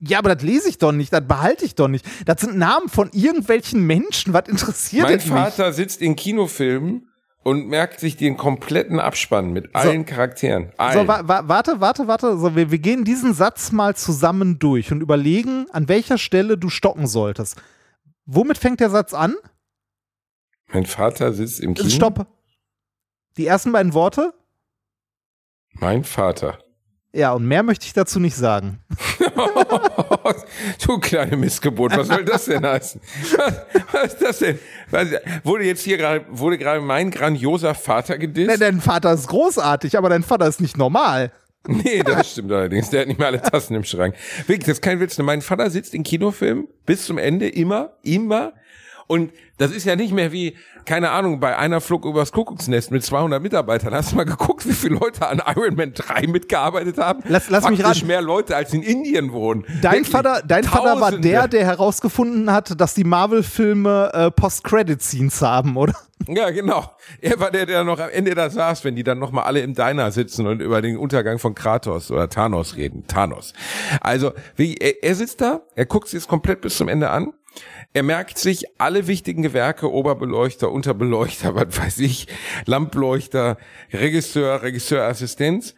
Ja, aber das lese ich doch nicht, das behalte ich doch nicht. Das sind Namen von irgendwelchen Menschen, was interessiert Mein mich? Vater sitzt in Kinofilmen und merkt sich den kompletten Abspann mit allen so. Charakteren. Allen. So, wa wa warte, warte, warte. So, wir, wir gehen diesen Satz mal zusammen durch und überlegen, an welcher Stelle du stocken solltest. Womit fängt der Satz an? Mein Vater sitzt im Kino. Stopp. Die ersten beiden Worte? Mein Vater. Ja, und mehr möchte ich dazu nicht sagen. du kleine Missgeburt, was soll das denn heißen? Was, was ist das denn? Was, wurde jetzt hier gerade, wurde gerade mein grandioser Vater gedisst? Nein, dein Vater ist großartig, aber dein Vater ist nicht normal. Nee, das stimmt allerdings. Der hat nicht mehr alle Tassen im Schrank. Wirklich, das ist kein Witz. Mein Vater sitzt in Kinofilmen bis zum Ende immer, immer und das ist ja nicht mehr wie, keine Ahnung, bei einer Flug übers Kuckucksnest mit 200 Mitarbeitern. Hast du mal geguckt, wie viele Leute an Iron Man 3 mitgearbeitet haben? Lass, lass mich raten. mehr Leute als in Indien wohnen. Dein Wirklich, Vater, dein Vater war der, der herausgefunden hat, dass die Marvel-Filme äh, Post-Credit-Scenes haben, oder? Ja, genau. Er war der, der noch am Ende da saß, wenn die dann nochmal alle im Diner sitzen und über den Untergang von Kratos oder Thanos reden. Thanos. Also, wie, er, er sitzt da, er guckt sich es komplett bis zum Ende an er merkt sich alle wichtigen Gewerke, Oberbeleuchter, Unterbeleuchter, was weiß ich, Lampleuchter, Regisseur, Regisseurassistenz.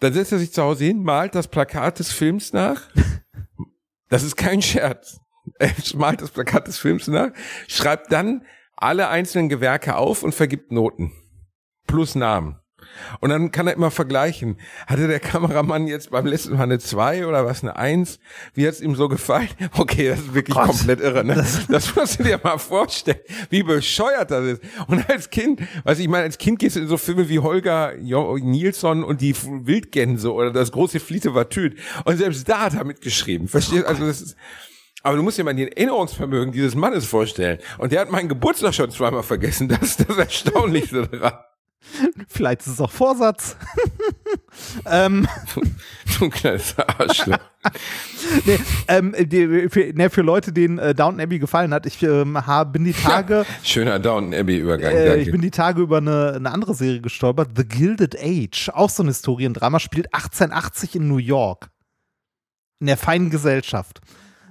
Dann setzt er sich zu Hause hin, malt das Plakat des Films nach. Das ist kein Scherz. Er malt das Plakat des Films nach, schreibt dann alle einzelnen Gewerke auf und vergibt Noten. Plus Namen. Und dann kann er immer vergleichen. Hatte der Kameramann jetzt beim letzten Mal eine 2 oder was, eine 1? Wie hat's ihm so gefallen? Okay, das ist wirklich Gott, komplett irre. Ne? Das, das musst du dir mal vorstellen, wie bescheuert das ist. Und als Kind, was ich meine, als Kind gehst du in so Filme wie Holger Nilsson und die Wildgänse oder das große Fliete war Tüt. Und selbst da hat er mitgeschrieben. Verstehst? Also das ist, aber du musst dir mal den Erinnerungsvermögen dieses Mannes vorstellen. Und der hat meinen Geburtstag schon zweimal vergessen. Das ist das Erstaunlichste daran. Vielleicht ist es auch Vorsatz. ähm, du kleines Arschloch. nee, ähm, die, für, ne, für, Leute, denen äh, Downton Abbey gefallen hat, ich ähm, hab, bin die Tage. Schöner Downton Abbey-Übergang. Äh, ich bin die Tage über eine, eine, andere Serie gestolpert, The Gilded Age. Auch so ein Historiendrama, spielt 1880 in New York. In der feinen Gesellschaft.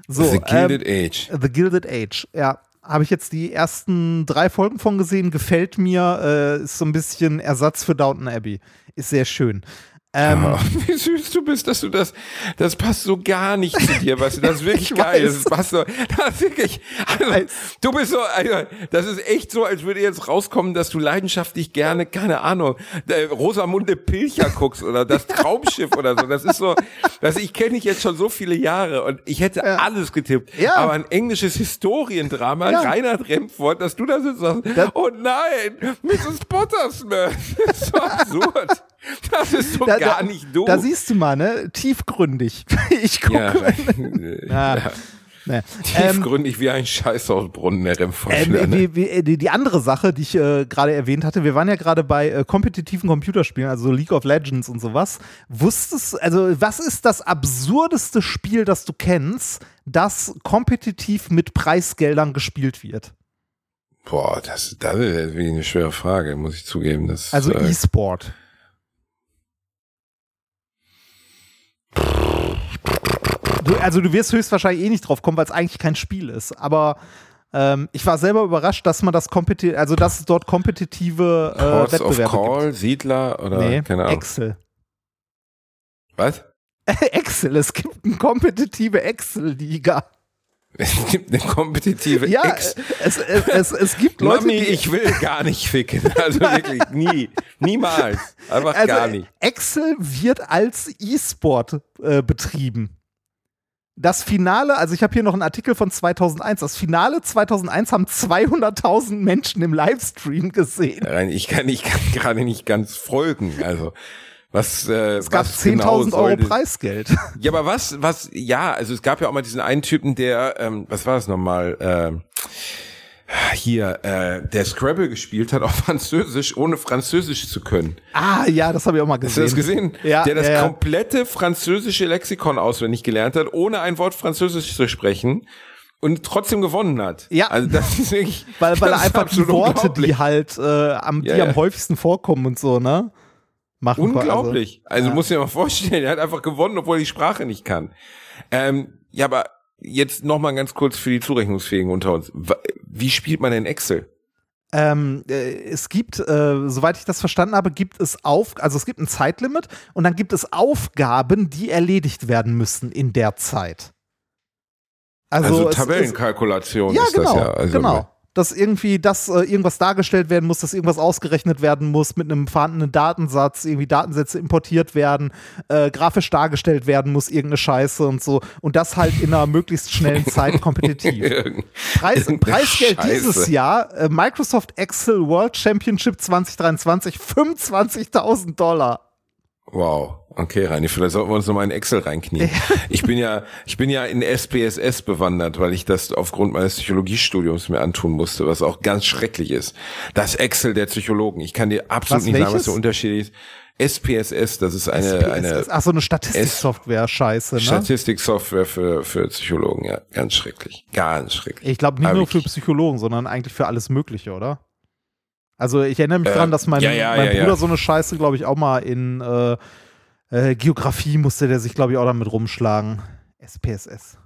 So, The Gilded ähm, Age. The Gilded Age, ja habe ich jetzt die ersten drei Folgen von gesehen, gefällt mir, äh, ist so ein bisschen Ersatz für Downton Abbey. Ist sehr schön. Ähm, oh, wie süß du bist, dass du das, das passt so gar nicht zu dir, weißt du, das ist wirklich geil, das passt so, das ist wirklich, also, du bist so, also, das ist echt so, als würde jetzt rauskommen, dass du leidenschaftlich gerne, keine Ahnung, Rosamunde Pilcher guckst oder das Traumschiff oder so, das ist so, dass ich kenne dich jetzt schon so viele Jahre und ich hätte ja. alles getippt, ja. aber ein englisches Historiendrama, ja. Reinhard Remford, dass du da sitzt und sagst, oh nein, Mrs. Pottersmith, das ist so absurd. Das ist so da, gar nicht du. Da siehst du mal, ne? Tiefgründig. Ich gucke. Ja, ja. Nee. Tiefgründig ähm, wie ein Scheißhausbrunnen, der ähm, ne? wie, die, die, andere Sache, die ich äh, gerade erwähnt hatte, wir waren ja gerade bei äh, kompetitiven Computerspielen, also League of Legends und sowas. Wusstest, also was ist das absurdeste Spiel, das du kennst, das kompetitiv mit Preisgeldern gespielt wird? Boah, das, das ist eine schwere Frage, muss ich zugeben. Das, also äh, E-Sport. Du, also du wirst höchstwahrscheinlich eh nicht drauf kommen, weil es eigentlich kein Spiel ist. Aber Ähm, ich war selber überrascht, dass man das kompetitiv, also dass es dort kompetitive äh, of Wettbewerbe Call, gibt. Siedler oder Nee, keine Ahnung. Excel. Was? Excel, es gibt eine kompetitive Excel-Liga. Es gibt eine kompetitive Ja, Ex. es, es, es, es gibt Leute, Mami, die ich will gar nicht ficken. Also wirklich nie. Niemals. Einfach also gar nicht. Excel wird als E-Sport äh, betrieben. Das Finale, also ich habe hier noch einen Artikel von 2001. Das Finale 2001 haben 200.000 Menschen im Livestream gesehen. Rein, Ich kann, ich kann gerade nicht ganz folgen. Also was äh, Es gab was 10.000 genau Euro Preisgeld. Ja, aber was, was, ja, also es gab ja auch mal diesen einen Typen, der, ähm, was war das nochmal, ähm, hier, äh, der Scrabble gespielt hat auf Französisch, ohne Französisch zu können. Ah, ja, das habe ich auch mal Hast du gesehen. das gesehen? Ja, der das ja, ja. komplette französische Lexikon auswendig gelernt hat, ohne ein Wort Französisch zu sprechen und trotzdem gewonnen hat. Ja. Also das ist wirklich, Weil, weil er einfach die Worte, die halt äh, am, die ja. am häufigsten vorkommen und so, ne? Machen kann. Unglaublich. Also, ja. muss dir mal vorstellen, er hat einfach gewonnen, obwohl er die Sprache nicht kann. Ähm, ja, aber jetzt noch mal ganz kurz für die Zurechnungsfähigen unter uns. Wie spielt man denn Excel? Ähm, äh, es gibt, äh, soweit ich das verstanden habe, gibt es auf, also es gibt ein Zeitlimit und dann gibt es Aufgaben, die erledigt werden müssen in der Zeit. Also, es- Tabellenkalkulation es, ja, ist genau, das ja. Also, genau. Dass irgendwie das äh, irgendwas dargestellt werden muss, dass irgendwas ausgerechnet werden muss mit einem vorhandenen Datensatz, irgendwie Datensätze importiert werden, äh, grafisch dargestellt werden muss, irgendeine Scheiße und so. Und das halt in einer möglichst schnellen Zeit kompetitiv. Preis, Preisgeld dieses Scheiße. Jahr, äh, Microsoft Excel World Championship 2023, 25.000 Dollar. Wow. Okay, Reini, vielleicht sollten wir uns nochmal in Excel reinknien. Ich bin ja, ich bin ja in SPSS bewandert, weil ich das aufgrund meines Psychologiestudiums mir antun musste, was auch ganz schrecklich ist. Das Excel der Psychologen. Ich kann dir absolut Was, nicht sagen, was welches? der Unterschied ist. SPSS, das ist eine, eine Ach so, eine Statistiksoftware, scheiße, ne? Statistiksoftware für, für Psychologen, ja. Ganz schrecklich. Ganz schrecklich. Ich glaube nicht Aber nur für. Psychologen, sondern eigentlich für alles Mögliche, oder? Also ich erinnere mich Äh, daran, dass mein, ja, ja, mein ja. Bruder so eine Scheiße, glaube ich, auch mal in äh, äh, Geografie musste der sich, glaube ich, auch damit rumschlagen. SPSS.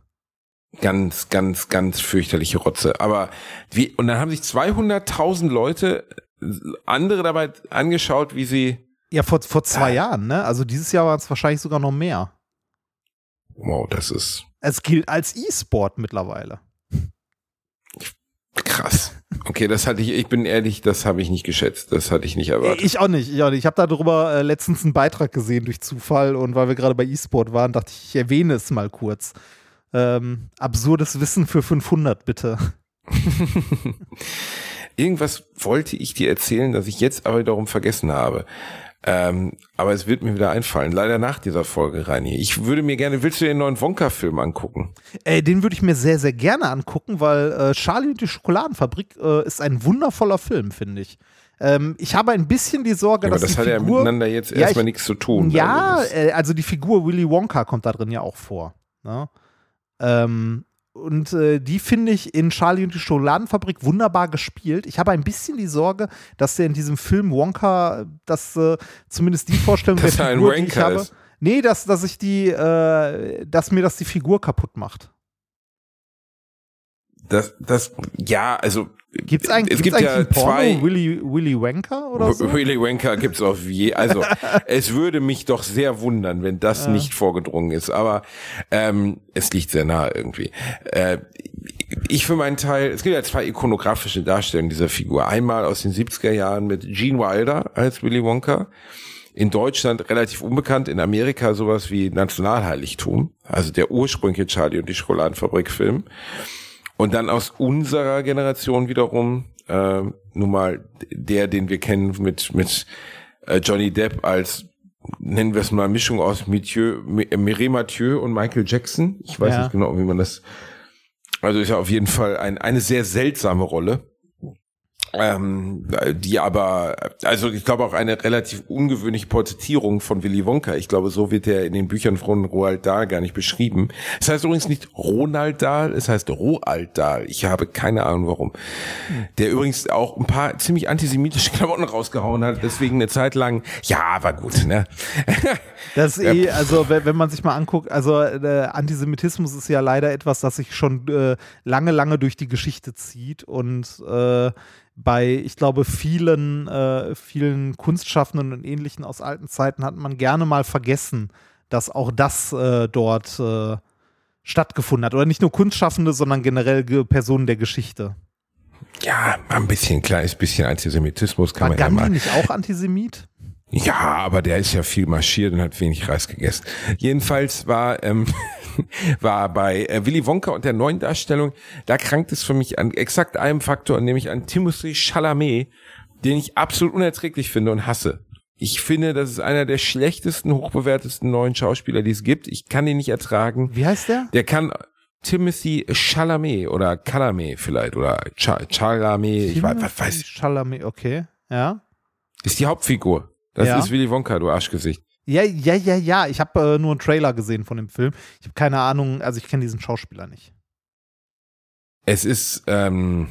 Ganz, ganz, ganz fürchterliche Rotze. Aber wie, und dann haben sich 200.000 Leute andere dabei angeschaut, wie sie, Ja, vor, vor zwei Ah. Jahren, ne? Also dieses Jahr waren es wahrscheinlich sogar noch mehr. wow, das ist Es gilt als E-Sport mittlerweile. krass. Okay, das hatte ich, ich bin ehrlich, das habe ich nicht geschätzt. Das hatte ich nicht erwartet. Ich auch nicht. Ich, auch nicht. ich habe darüber äh, letztens einen Beitrag gesehen durch Zufall und weil wir gerade bei E-Sport waren, dachte ich, ich erwähne es mal kurz. Ähm, absurdes Wissen für 500, bitte. Irgendwas wollte ich dir erzählen, das ich jetzt aber wiederum vergessen habe. Ähm, aber es wird mir wieder einfallen. Leider nach dieser Folge, Reini. Ich würde mir gerne, willst du den neuen Wonka-Film angucken? Äh, den würde ich mir sehr, sehr gerne angucken, weil äh, Charlie und die Schokoladenfabrik äh, ist ein wundervoller Film, finde ich. Ähm, ich habe ein bisschen die Sorge, Ja, aber dass das die hat ja Figur, miteinander jetzt Ja, erstmal ich- nichts zu tun. Ja, Also das- äh, also die Figur Willy Wonka kommt da drin ja auch vor. Ne? Ähm, und äh, die finde ich in Charlie und die Schokoladenfabrik wunderbar gespielt. Ich habe ein bisschen die Sorge, dass der in diesem Film Wonka, dass äh, zumindest die Vorstellung Dass der er Figur, die ich habe, ist. nee, dass, dass ich die, äh, dass mir das die Figur kaputt macht. das, das, ja, also Gibt's eigentlich, es gibt's gibt eigentlich ja zwei Willy, Willy Wanker oder so? Willy Wanker gibt's auf je, also es würde mich doch sehr wundern, wenn das nicht vorgedrungen ist, aber ähm, es liegt sehr nah irgendwie. Äh, ich für meinen Teil, es gibt ja zwei ikonografische Darstellungen dieser Figur. Einmal aus den 70er Jahren mit Gene Wilder als Willy Wonka. In Deutschland relativ unbekannt, in Amerika sowas wie Nationalheiligtum, also der ursprüngliche Charlie und die Schokoladenfabrik-Film. Und dann aus unserer Generation wiederum, äh, nun mal der, den wir kennen mit, mit äh, Johnny Depp als, nennen wir es mal, Mischung aus Mathieu, äh, Mireille Mathieu und Michael Jackson. Ich weiß Ja. nicht genau, wie man das, also ist ja auf jeden Fall ein, eine sehr seltsame Rolle. Ähm, die aber, also ich glaube auch eine relativ ungewöhnliche Porträtierung von Willy Wonka. Ich glaube, so wird er in den Büchern von Roald Dahl gar nicht beschrieben. Es heißt übrigens nicht Ronald Dahl, es heißt Roald Dahl. Ich habe keine Ahnung warum. Der übrigens auch ein paar ziemlich antisemitische Klamotten rausgehauen hat, deswegen eine Zeit lang, ja, aber gut, ne? Das ist eh, also wenn, wenn man sich mal anguckt, also äh, Antisemitismus ist ja leider etwas, das sich schon äh, lange, lange durch die Geschichte zieht und äh, bei, ich glaube, vielen, äh, vielen Kunstschaffenden und Ähnlichen aus alten Zeiten hat man gerne mal vergessen, dass auch das äh, dort äh, stattgefunden hat. Oder nicht nur Kunstschaffende, sondern generell Ge- Personen der Geschichte. Ja, ein bisschen, kleines bisschen Antisemitismus kann War man ja Gandhi mal. nicht auch Antisemit? Ja, aber der ist ja viel marschiert und hat wenig Reis gegessen. Jedenfalls war ähm, war bei äh, Willy Wonka und der neuen Darstellung, da krankt es für mich an exakt einem Faktor, nämlich an Timothée Chalamet, den ich absolut unerträglich finde und hasse. Ich finde, das ist einer der schlechtesten, hochbewertesten neuen Schauspieler, die es gibt. Ich kann ihn nicht ertragen. Wie heißt der? Der kann Timothy Chalamet oder Chalamet vielleicht oder Cha Chalamet, ich weiß, was weiß ich. Chalamet, okay. Ja. Ist die Hauptfigur. Das Ja. ist Willy Wonka, du Arschgesicht. Ja, ja, ja, ja. Ich habe äh, nur einen Trailer gesehen von dem Film. Ich habe keine Ahnung, also ich kenne diesen Schauspieler nicht. Es ist, ähm,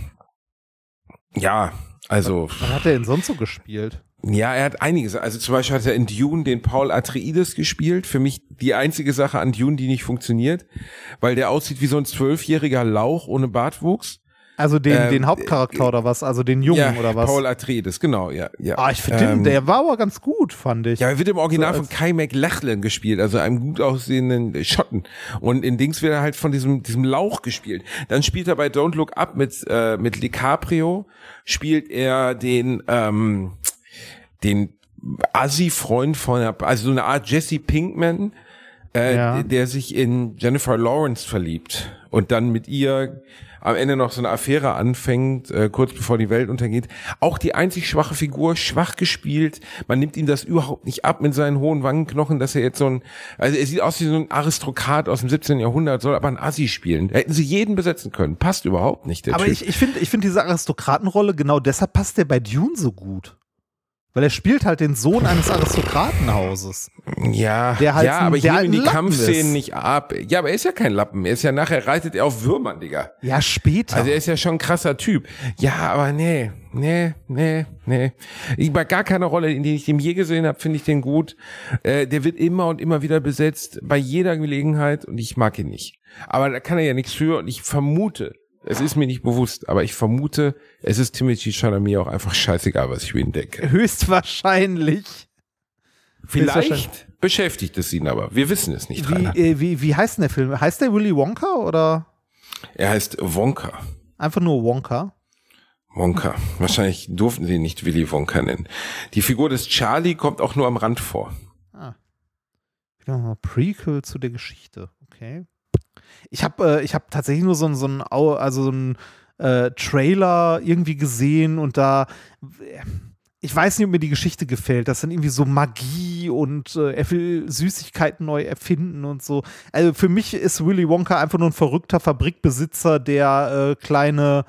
ja, also, Was hat er denn sonst so gespielt? ja, er hat einiges. Also zum Beispiel hat er in Dune den Paul Atreides gespielt. Für mich die einzige Sache an Dune, die nicht funktioniert, weil der aussieht wie so ein zwölfjähriger Lauch ohne Bartwuchs. Also den, Ähm, den Hauptcharakter oder was? Also den Jungen ja, oder was? Paul Atreides, genau, ja. ja. ah, ich finde Ähm, den, der war aber ganz gut, fand ich. Ja, er wird im Original So von Kai McLachlan gespielt, also einem gut aussehenden Schotten. Und in Dings wird er halt von diesem, diesem Lauch gespielt. Dann spielt er bei Don't Look Up mit, äh, mit DiCaprio, spielt er den, ähm, den Assi-Freund von, also so eine Art Jesse Pinkman, äh, Ja. der sich in Jennifer Lawrence verliebt und dann mit ihr am Ende noch so eine Affäre anfängt, äh, kurz bevor die Welt untergeht. Auch die einzig schwache Figur, schwach gespielt. Man nimmt ihm das überhaupt nicht ab mit seinen hohen Wangenknochen, dass er jetzt so ein, also er sieht aus wie so ein Aristokrat aus dem 17. Jahrhundert, soll aber ein Assi spielen. Da hätten sie jeden besetzen können. Passt überhaupt nicht, aber Typ. ich, ich finde ich find diese Aristokratenrolle, genau deshalb passt der bei Dune so gut. Weil er spielt halt den Sohn eines Aristokratenhauses. Ja, Der halt ja, ein- aber halt in die Lappen Kampfszenen ist. nicht ab. Ja, aber er ist ja kein Lappen. Er ist ja nachher reitet er auf Würmern, Digga. Ja, später. Also er ist ja schon ein krasser Typ. Ja, aber nee, nee, nee, nee. Ich bei gar keiner Rolle, in die ich den je gesehen habe, finde ich den gut. Äh, der wird immer und immer wieder besetzt, bei jeder Gelegenheit und ich mag ihn nicht. Aber da kann er ja nichts für und ich vermute, es ist mir nicht bewusst, aber ich vermute, es ist Timothy Chalamet auch einfach scheißegal, was ich über ihn denke. Höchstwahrscheinlich. Vielleicht beschäftigt es ihn aber. Wir wissen es nicht, Wie, äh, wie, wie heißt denn der Film? Heißt der Willy Wonka oder Er heißt Wonka. einfach nur Wonka? Wonka. Wahrscheinlich durften sie ihn nicht Willy Wonka nennen. Die Figur des Charlie kommt auch nur am Rand vor. Wieder mal Prequel zu der Geschichte. Okay. Ich habe äh, ich hab tatsächlich nur so, ein- so ein, also so ein äh, Trailer irgendwie gesehen und da, ich weiß nicht, ob mir die Geschichte gefällt. Das sind irgendwie so Magie und äh, er will Süßigkeiten neu erfinden und so. Also für mich ist Willy Wonka einfach nur ein verrückter Fabrikbesitzer, der äh, kleine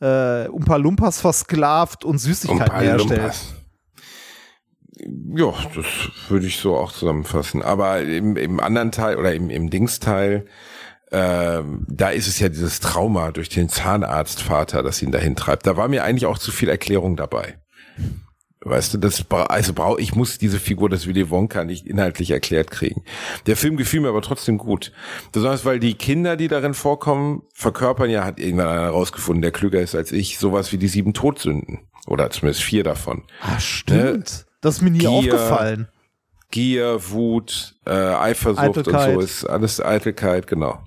äh, Umpa Lumpas versklavt und Süßigkeiten herstellt. Ja, das würde ich so auch zusammenfassen. Aber im, im anderen Teil oder im, im Dingsteil, ähm, da ist es ja dieses Trauma durch den Zahnarztvater, das ihn dahin treibt. Da war mir eigentlich auch zu viel Erklärung dabei. Weißt du, das also brau ich muss diese Figur des Willy Wonka nicht inhaltlich erklärt kriegen. Der Film gefiel mir aber trotzdem gut. Besonders weil die Kinder, die darin vorkommen, verkörpern ja, hat irgendwann einer rausgefunden, der klüger ist als ich, sowas wie die sieben Todsünden. Oder zumindest vier davon. Ah, stimmt. Das ist mir nie Gier, aufgefallen. Gier, Wut, äh, Eifersucht Eitelkeit. und so ist alles Eitelkeit, genau.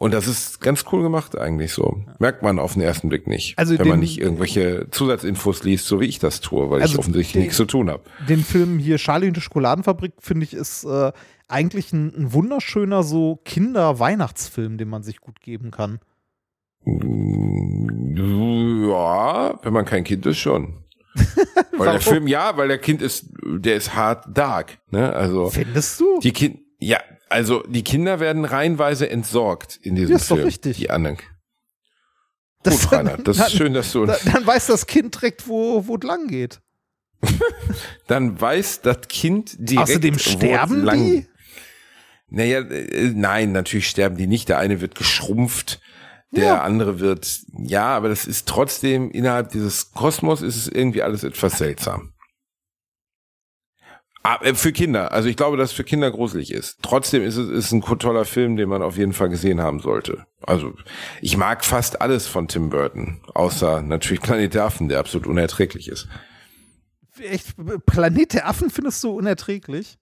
Und das ist ganz cool gemacht eigentlich so. Merkt man auf den ersten Blick nicht. Also wenn man nicht irgendwelche Zusatzinfos liest, so wie ich das tue, weil Also ich offensichtlich den- nichts zu tun habe. den Film hier Charlie und die Schokoladenfabrik, finde ich, ist äh, eigentlich ein, ein wunderschöner so Kinder-Weihnachtsfilm, den man sich gut geben kann. Ja, wenn man kein Kind ist, schon. weil der? Film, ja, weil der Kind ist, der ist hart dark. Ne? Also Findest du? die Kind, ja, also die Kinder werden reihenweise entsorgt in diesem Ja, ist doch Film. richtig. Die anderen. Das- Gut, Rainer, das ist schön, dass du Da, dann weiß das Kind direkt, wo wo es lang geht. dann weiß das Kind direkt, Außerdem sterben lang- die? Naja, äh, nein, natürlich sterben die nicht. Der eine wird geschrumpft, der Ja. andere wird, ja, aber das ist trotzdem, innerhalb dieses Kosmos ist es irgendwie alles etwas seltsam. Ah, äh, Für Kinder, also ich glaube, dass es für Kinder gruselig ist. Trotzdem ist es ist ein toller Film, den man auf jeden Fall gesehen haben sollte. Also ich mag fast alles von Tim Burton, außer natürlich Planet der Affen, der absolut unerträglich ist. Echt, Planet der Affen findest du unerträglich?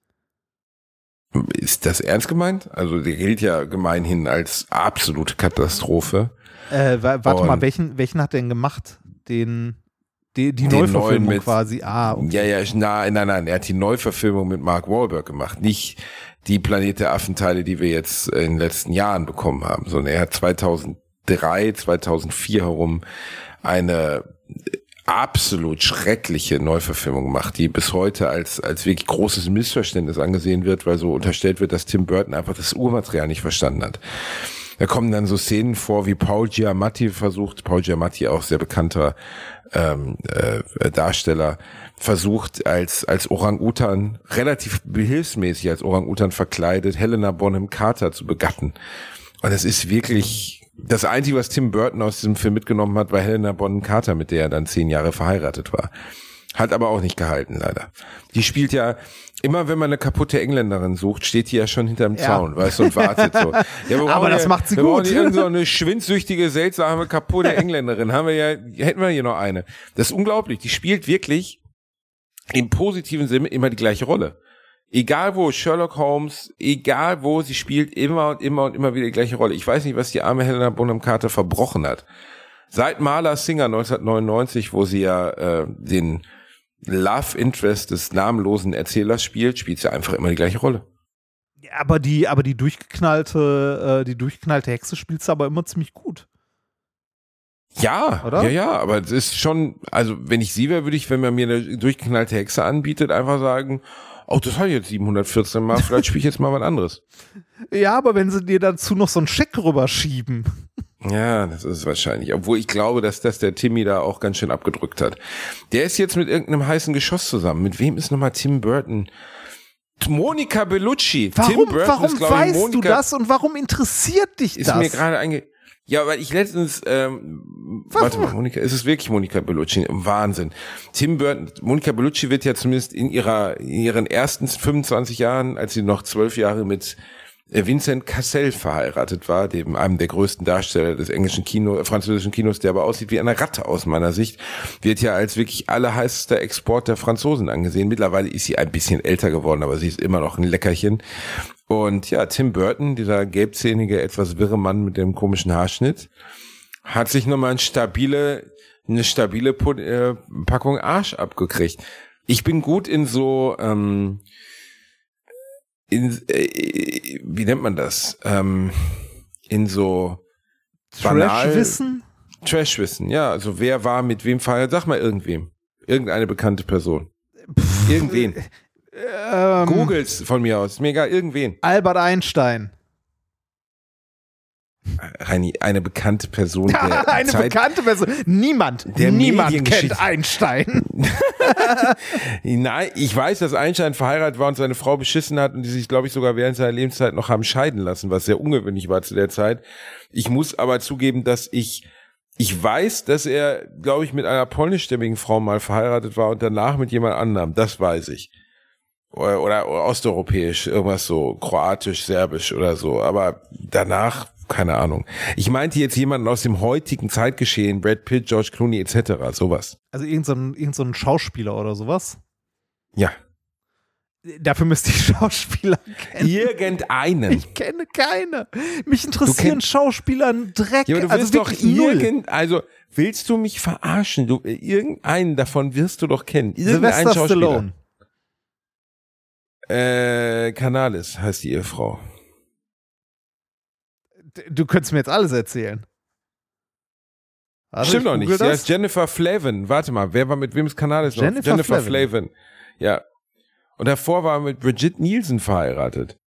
Ist das ernst gemeint? Also der gilt ja gemeinhin als absolute Katastrophe. Äh, wa- warte mal, Und- welchen, welchen hat der denn gemacht? Den, die, die Neuverfilmung mit- quasi. Ah, okay. Ja, ja, nein, nein, nein, er hat die Neuverfilmung mit Mark Wahlberg gemacht, nicht die Planet der Affenteile, die wir jetzt in den letzten Jahren bekommen haben, sondern er hat 2003, 2004 herum eine absolut schreckliche Neuverfilmung gemacht, die bis heute als, als wirklich großes Missverständnis angesehen wird, weil so unterstellt wird, dass Tim Burton einfach das Urmaterial nicht verstanden hat. Da kommen dann so Szenen vor, wie Paul Giamatti versucht, Paul Giamatti auch sehr bekannter ähm, äh, Darsteller, versucht als, als Orang-Utan, relativ behilfsmäßig als Orang-Utan verkleidet, Helena Bonham Carter zu begatten. Und es ist wirklich das Einzige, was Tim Burton aus diesem Film mitgenommen hat, war Helena Bonham Carter, mit der er dann zehn Jahre verheiratet war. Hat aber auch nicht gehalten, leider. Die spielt ja, immer wenn man eine kaputte Engländerin sucht, steht die ja schon hinterm Ja. Zaun, weißt du, und wartet so. Ja, wir Aber das ja, macht sie wir gut. irgend so eine schwindsüchtige, seltsame, kaputte Engländerin. Haben wir ja, hätten wir hier noch eine. Das ist unglaublich. Die spielt wirklich im positiven Sinne immer die gleiche Rolle. Egal wo, Sherlock Holmes, egal wo, sie spielt immer und immer und immer wieder die gleiche Rolle. Ich weiß nicht, was die arme Helena Bonham Carter verbrochen hat. Seit Marla Singer 1999, wo sie ja äh, den Love Interest des namenlosen Erzählers spielt, spielt sie einfach immer die gleiche Rolle. Aber die, aber die durchgeknallte, äh, die durchgeknallte Hexe spielt sie aber immer ziemlich gut. Ja, Oder? ja, ja, aber es ist schon, also wenn ich sie wäre, würde ich, wenn man mir eine durchgeknallte Hexe anbietet, einfach sagen, oh, das habe ich jetzt 714 Mal, vielleicht spiele ich jetzt mal was anderes. Ja, aber wenn sie dir dazu noch so einen Scheck rüberschieben. Ja, das ist wahrscheinlich. Obwohl ich glaube, dass das der Timmy da auch ganz schön abgedrückt hat. Der ist jetzt mit irgendeinem heißen Geschoss zusammen. Mit wem ist nochmal Tim Burton? Monika Bellucci. Tim Warum, Burton warum ist, glaube ich, weißt du Monika, das und warum interessiert dich Ist das? mir gerade einge... Ja, weil ich letztens, ähm, warte mal, Monika, ist es wirklich Monika Bellucci? Wahnsinn. Tim Burton, Monika Bellucci wird ja zumindest in ihrer, in ihren ersten 25 Jahren, als sie noch zwölf Jahre mit Vincent Cassel verheiratet war, dem einem der größten Darsteller des englischen Kino, äh, französischen Kinos, der aber aussieht wie eine Ratte aus meiner Sicht, wird ja als wirklich allerheißester Export der Franzosen angesehen. Mittlerweile ist sie ein bisschen älter geworden, aber sie ist immer noch ein Leckerchen. Und ja, Tim Burton, dieser gelbzähnige, etwas wirre Mann mit dem komischen Haarschnitt, hat sich nochmal eine stabile, eine stabile äh, Packung Arsch abgekriegt. Ich bin gut in so, ähm, in, äh, wie nennt man das? Ähm, in so Trash-Wissen? Trashwissen, ja. Also wer war mit wem verheiratet? Sag mal irgendwem. Irgendeine bekannte Person. Irgendwen. Ähm, Googles von mir aus. Egal, irgendwen. Albert Einstein. Reini, eine bekannte Person der Eine Zeit. bekannte Person. Niemand, Der niemand kennt Einstein. Nein, ich weiß, dass Einstein verheiratet war und seine Frau beschissen hat und die sich, glaube ich, sogar während seiner Lebenszeit noch haben scheiden lassen, was sehr ungewöhnlich war zu der Zeit. Ich muss aber zugeben, dass ich ich weiß, dass er, glaube ich, mit einer polnischstämmigen Frau mal verheiratet war und danach mit jemand anderem. Das weiß ich. Oder, oder osteuropäisch, irgendwas so, kroatisch, serbisch oder so. Aber danach, keine Ahnung. Ich meinte jetzt jemanden aus dem heutigen Zeitgeschehen, Brad Pitt, George Clooney etc., sowas. Also irgendein so ein, irgend so ein Schauspieler oder sowas. Ja. Dafür müsste ich Schauspieler kennen. Irgendeinen. Ich kenne keine. Mich interessieren kennst- Schauspieler Dreck. Ja, aber du also willst doch irgend, also willst du mich verarschen? Du, irgendeinen davon wirst du doch kennen. Irgendeinen Sylvester Stallone. Äh, Canales heißt die Ehefrau. Du könntest mir jetzt alles erzählen. Warte, Stimmt doch nicht. Sie das. heißt Jennifer Flavin. Warte mal, wer war mit wem ist Canales noch? Jennifer Jennifer Flavin. Flavin. Ja. Und davor war er mit Brigitte Nielsen verheiratet.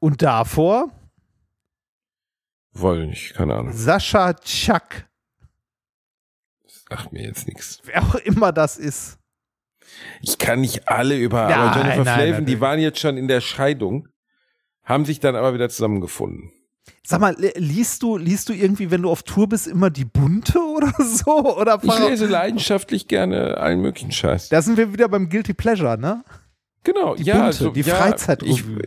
Und davor? Wollte nicht, keine Ahnung. Sascha Chuck. Sagt mir jetzt nichts. Wer auch immer das ist. Ich kann nicht alle über, Nein, aber Jennifer nein, Flavin, natürlich. die waren jetzt schon in der Scheidung, haben sich dann aber wieder zusammengefunden. Sag mal, li- liest du, liest du irgendwie, wenn du auf Tour bist, immer die bunte oder so? Oder Ich lese leidenschaftlich gerne allen möglichen Scheiß. Da sind wir wieder beim Guilty Pleasure, ne? Genau, Die ja, bunte, also, die ja, Freizeitrevue.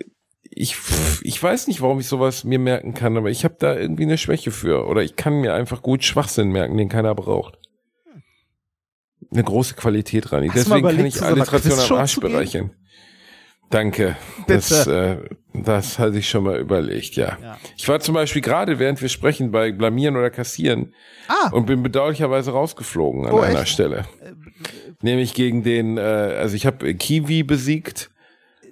Ich, ich, ich weiß nicht, warum ich sowas mir merken kann, aber ich habe da irgendwie eine Schwäche für. Oder ich kann mir einfach gut Schwachsinn merken, den keiner braucht. Eine große Qualität rein. Hast Deswegen kann ich Alliteration am Arsch bereichern. Danke. Das, äh, das hatte ich schon mal überlegt, ja. Ja. Ich war zum Beispiel gerade, während wir sprechen, bei Blamieren oder Kassieren Ah, und bin bedauerlicherweise rausgeflogen an Oh, einer echt? Stelle. Nämlich gegen den, äh, also ich habe Kiwi besiegt.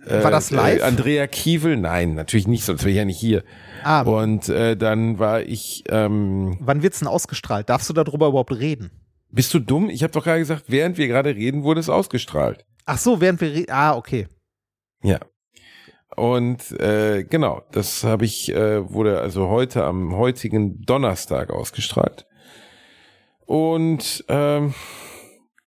war das live? Äh, Andrea Kiewel? Nein, natürlich nicht, sonst wäre ich ja nicht hier. ah, Und äh, dann war ich, ähm, wann wird's denn ausgestrahlt? Darfst du darüber überhaupt reden? bist du dumm? Ich habe doch gerade gesagt, während wir gerade reden, wurde es ausgestrahlt. Ach so, während wir reden. Ah, okay. Ja. Und äh, genau, das habe ich, äh, wurde also heute am heutigen Donnerstag ausgestrahlt. Und ähm,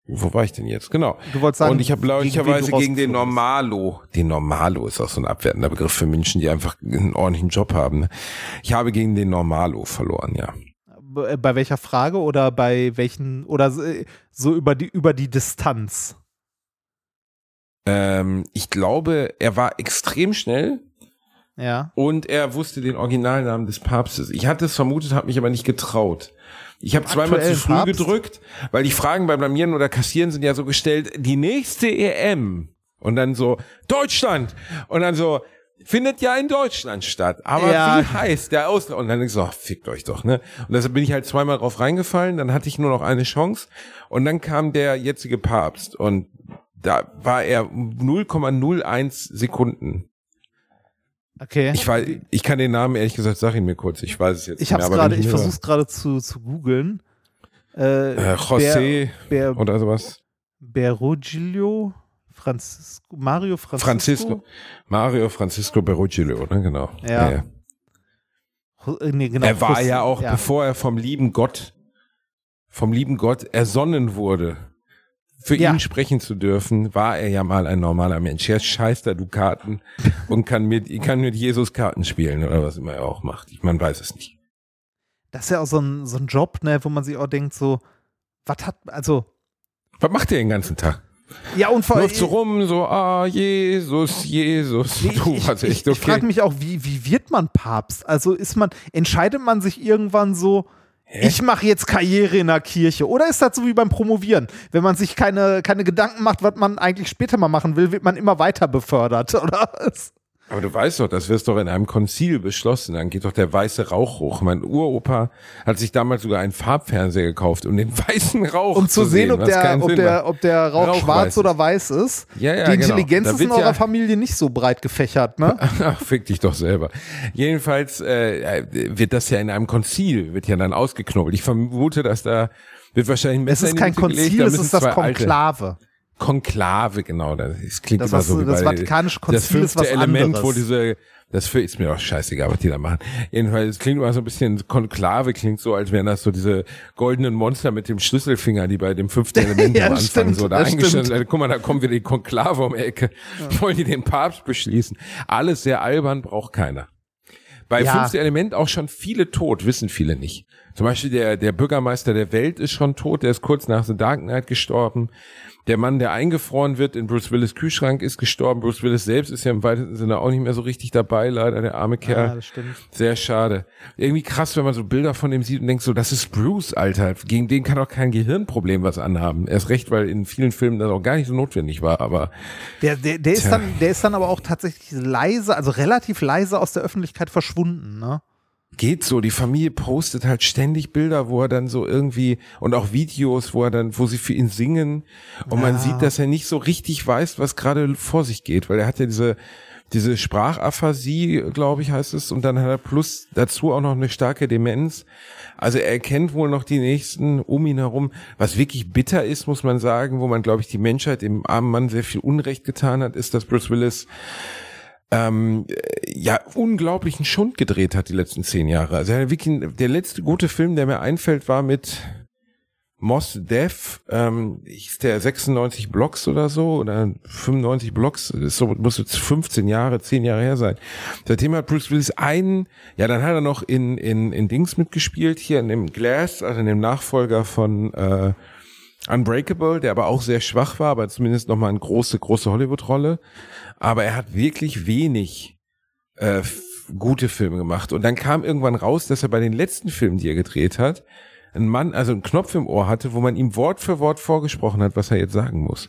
wo war ich denn jetzt? Genau. Du wolltest sagen, und ich habe du gegen den Normalo, den Normalo ist auch so ein abwertender Begriff für Menschen, die einfach einen ordentlichen Job haben. Ne? Ich habe gegen den Normalo verloren, ja. Äh, Bei welcher Frage oder bei welchen oder so- äh, so über die über die Distanz? Ähm, ich glaube, er war extrem schnell Ja. und er wusste den Originalnamen des Papstes. Ich hatte es vermutet, habe mich aber nicht getraut. Ich habe zweimal zu früh Papst? gedrückt, weil die Fragen beim Blamieren oder Kassieren sind ja so gestellt, die nächste EM und dann so Deutschland und dann so findet ja in Deutschland statt, aber Ja. wie heißt der Austrag? Und dann so, ach, fickt euch doch, ne? Und deshalb bin ich halt zweimal drauf reingefallen, dann hatte ich nur noch eine Chance und dann kam der jetzige Papst und da war er 0,01 Sekunden. Okay. Ich weiß, ich kann den Namen ehrlich gesagt, sag ihn mir kurz. Ich weiß es jetzt. Ich hab's nicht mehr, aber gerade, ich versuch's gerade zu, zu googeln. Äh, Äh, José Ber, oder sowas. Bergoglio, Francisco, Mario Francisco. Francisco. Mario Francisco Berruggio, ne? Genau. Ja. Ja. Äh, Nee, genau. Er war José- ja auch, ja. bevor er vom lieben Gott, vom lieben Gott ersonnen wurde, für Ja. ihn sprechen zu dürfen, war er ja mal ein normaler Mensch. Er scheißt da Dukaten und kann mit, kann mit Jesus Karten spielen oder was immer er auch macht. Ich, man weiß es nicht. Das ist ja auch so ein, so ein Job, ne, wo man sich auch denkt, so, was hat, also, Was macht er den ganzen Tag? ja, und vor Läuft so rum, so, ah, Jesus, Jesus. Nee, du ich, echt ich, ich okay. frage mich auch, wie, wie wird man Papst? Also ist man, entscheidet man sich irgendwann so, ich mache jetzt Karriere in der Kirche? Oder ist das so wie beim Promovieren? Wenn man sich keine, keine Gedanken macht, was man eigentlich später mal machen will, wird man immer weiter befördert, oder? Aber du weißt doch, das wird doch in einem Konzil beschlossen. Dann geht doch der weiße Rauch hoch. Mein Uropa hat sich damals sogar einen Farbfernseher gekauft, um den weißen Rauch Um zu sehen, ob was der, ob, der, ob der Rauch, Rauch schwarz weiß oder ist. weiß ist. Ja, ja, Die genau. Intelligenz Da ist in eurer ja- Familie nicht so breit gefächert, ne? Ach, fick dich doch selber. Jedenfalls äh, wird das ja in einem Konzil, wird ja dann ausgeknobelt. Ich vermute, dass da wird wahrscheinlich ein Es Messer ist in die kein gelegt, Konzil, da es ist das zwei alte- Konklave. Genau. Das, das klingt Das, immer was- so wie das bei, Vatikanische das Konzil ist fünfte was Element, anderes. wo diese, das für, ist mir doch scheißegal, was die da machen. Jedenfalls, es klingt immer so ein bisschen, Konklave klingt so, als wären das so diese goldenen Monster mit dem Schlüsselfinger, die bei dem fünften Element Ja, am das Anfang stimmt, so da das eingestellt sind. Guck mal, da kommen wieder die Konklave um die Ecke. Wollen die den Papst beschließen? Alles sehr albern, braucht keiner. Bei Ja. fünfte Element auch schon viele tot, wissen viele nicht. Zum Beispiel der, der Bürgermeister der Welt ist schon tot, der ist kurz nach The Dark Knight gestorben. Der Mann, der eingefroren wird in Bruce Willis Kühlschrank, ist gestorben. Bruce Willis selbst ist ja im weitesten Sinne auch nicht mehr so richtig dabei, leider, der arme Kerl. Ja, das stimmt. Sehr schade. Irgendwie krass, wenn man so Bilder von dem sieht und denkt so, das ist Bruce, Alter. Gegen den kann doch kein Gehirnproblem was anhaben. Erst recht, weil in vielen Filmen das auch gar nicht so notwendig war, aber Der, der, der, ist dann, der ist dann aber auch tatsächlich leise, also relativ leise aus der Öffentlichkeit verschwunden, ne? Geht so. Die Familie postet halt ständig Bilder, wo er dann so irgendwie und auch Videos, wo er dann, wo sie für ihn singen und man Ja. sieht, dass er nicht so richtig weiß, was gerade vor sich geht, weil er hat ja diese diese Sprachaphasie, glaube ich, heißt es, und dann hat er plus dazu auch noch eine starke Demenz. Also er kennt wohl noch die nächsten um ihn herum, was wirklich bitter ist, muss man sagen, wo man, glaube ich, die Menschheit dem armen Mann sehr viel Unrecht getan hat, ist, dass Bruce Willis ähm, ja unglaublichen Schund gedreht hat die letzten zehn Jahre. Also der, wirklich, der letzte gute Film, der mir einfällt, war mit Moss Def, ähm, ist der 96 Blocks oder so oder 95 Blocks, so muss jetzt 15 Jahre, 10 Jahre her sein. Seitdem hat Bruce Willis einen, ja, dann hat er noch in in in Dings mitgespielt hier in dem Glass, also in dem Nachfolger von äh, Unbreakable, der aber auch sehr schwach war, aber zumindest noch mal eine große große Hollywood Rolle, aber er hat wirklich wenig äh, gute Filme gemacht und dann kam irgendwann raus, dass er bei den letzten Filmen, die er gedreht hat, ein Mann, also einen Knopf im Ohr hatte, wo man ihm Wort für Wort vorgesprochen hat, was er jetzt sagen muss.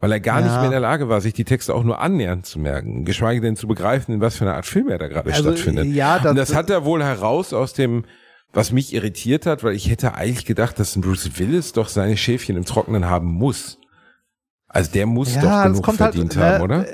Weil er gar Ja. nicht mehr in der Lage war, sich die Texte auch nur annähernd zu merken, geschweige denn zu begreifen, in was für einer Art Film er da gerade Also, stattfindet. ja, das- Und das hat er wohl heraus aus dem, was mich irritiert hat, weil ich hätte eigentlich gedacht, dass ein Bruce Willis doch seine Schäfchen im Trockenen haben muss. Also der muss doch das genug halt, verdient ne, haben, oder?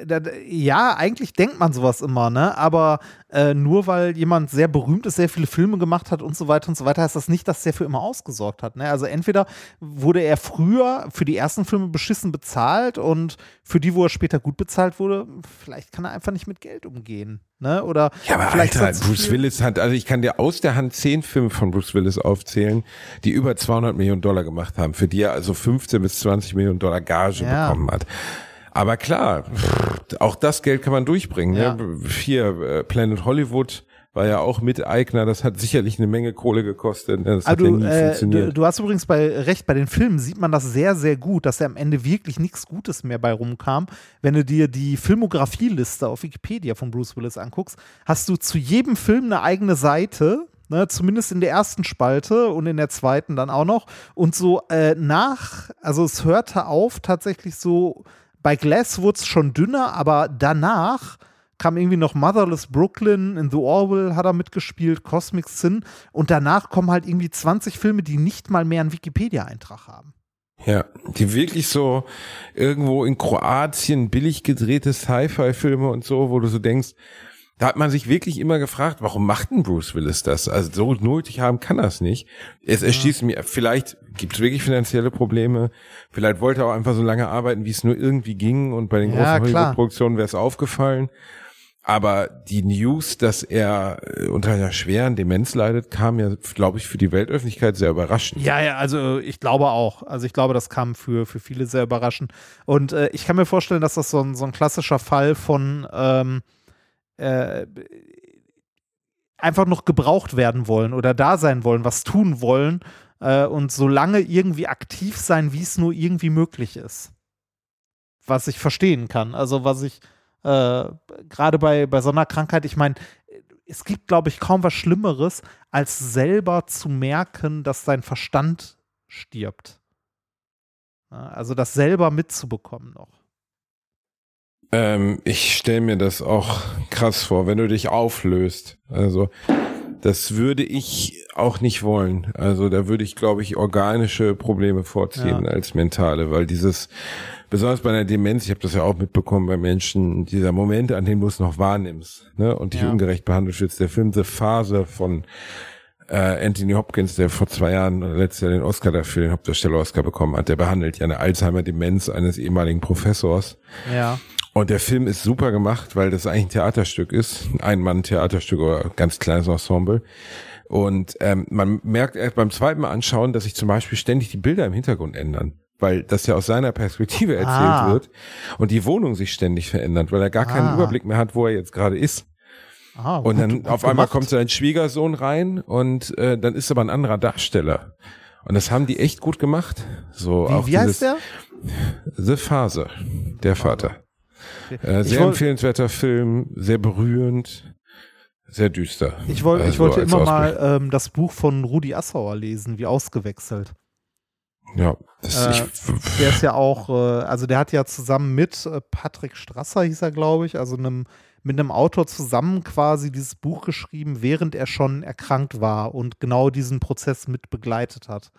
Ja, eigentlich denkt man sowas immer, ne? Aber äh, nur weil jemand sehr berühmt ist, sehr viele Filme gemacht hat und so weiter und so weiter, heißt das nicht, dass der für immer ausgesorgt hat. Ne? Also entweder wurde er früher für die ersten Filme beschissen bezahlt und für die, wo er später gut bezahlt wurde, vielleicht kann er einfach nicht mit Geld umgehen. Ne? Oder Ja, aber vielleicht Alter, er Bruce Willis hat, also ich kann dir aus der Hand zehn Filme von Bruce Willis aufzählen, die über 200 Millionen Dollar gemacht haben, für die er also 15 bis 20 Millionen Dollar Gage Ja. bekommen hat. Aber klar, auch das Geld kann man durchbringen. Ja. Ne? Hier, äh, Planet Hollywood war ja auch Miteigner, das hat sicherlich eine Menge Kohle gekostet. ne? Das Ah, hat ja du, nie äh, du, funktioniert. du hast übrigens bei recht, bei den Filmen sieht man das sehr, sehr gut, dass er am Ende wirklich nichts Gutes mehr bei rumkam. Wenn du dir die Filmografieliste auf Wikipedia von Bruce Willis anguckst, hast du zu jedem Film eine eigene Seite. Ne, zumindest in der ersten Spalte und in der zweiten dann auch noch. Und so äh, nach, also es hörte auf tatsächlich so, bei Glass wurde es schon dünner, aber danach kam irgendwie noch Motherless Brooklyn, in The Orwell hat er mitgespielt, Cosmic Sin und danach kommen halt irgendwie 20 Filme, die nicht mal mehr einen Wikipedia-Eintrag haben. Ja, die wirklich so irgendwo in Kroatien billig gedrehte Sci-Fi-Filme und so, wo du so denkst, da hat man sich wirklich immer gefragt, warum macht denn Bruce Willis das? Also so nötig haben kann das nicht. Es erschließt mir, vielleicht gibt es wirklich finanzielle Probleme, vielleicht wollte er auch einfach so lange arbeiten, wie es nur irgendwie ging und bei den Ja, großen. Hollywood-Produktionen wäre es aufgefallen. Aber die News, dass er äh, unter einer schweren Demenz leidet, kam ja, glaube ich, für die Weltöffentlichkeit sehr überraschend. Ja, ja, also ich glaube auch. Also ich glaube, das kam für, für viele sehr überraschend. Und äh, ich kann mir vorstellen, dass das so ein, so ein klassischer Fall von ähm, äh, einfach noch gebraucht werden wollen oder da sein wollen, was tun wollen äh, und solange irgendwie aktiv sein, wie es nur irgendwie möglich ist. Was ich verstehen kann. Also was ich äh, gerade bei, bei so einer Krankheit, ich meine, es gibt, glaube ich, kaum was Schlimmeres, als selber zu merken, dass dein Verstand stirbt. Also das selber mitzubekommen noch. Ähm, ich stelle mir das auch krass vor, wenn du dich auflöst. Also das würde ich auch nicht wollen. Also da würde ich, glaube ich, organische Probleme vorziehen Ja. als mentale, weil dieses, besonders bei einer Demenz, ich habe das ja auch mitbekommen bei Menschen, dieser Moment, an dem du es noch wahrnimmst ne, und dich Ja. ungerecht behandelt wirst, der Film The Phase von äh, Anthony Hopkins, der vor zwei Jahren letztes Jahr den Oscar dafür, den Hauptdarsteller-Oscar bekommen hat, der behandelt ja eine Alzheimer-Demenz eines ehemaligen Professors. Ja. Und der Film ist super gemacht, weil das eigentlich ein Theaterstück ist, ein Ein-Mann-Theaterstück oder ganz kleines Ensemble. Und ähm, man merkt erst beim zweiten Mal anschauen, dass sich zum Beispiel ständig die Bilder im Hintergrund ändern, weil das ja aus seiner Perspektive erzählt Ah. wird und die Wohnung sich ständig verändert, weil er gar keinen Ah. Überblick mehr hat, wo er jetzt gerade ist. Ah, Und gut- dann gut auf einmal gemacht. kommt sein Schwiegersohn rein und äh, dann ist aber ein anderer Darsteller. Und das haben die echt gut gemacht. So auch Wie, wie heißt dieses der? The Phase, der Vater. Äh, Ich sehr empfehlenswerter Film, sehr berührend, sehr düster. Ich, woll, ich Also wollte als immer Ausblick. mal ähm, das Buch von Rudi Assauer lesen, wie ausgewechselt. Ja, das, Äh, ich, Der ist ja auch, äh, also der hat ja zusammen mit äh, Patrick Strasser, hieß er, glaube ich, also einem, mit einem Autor zusammen quasi dieses Buch geschrieben, während er schon erkrankt war und genau diesen Prozess mit begleitet hat.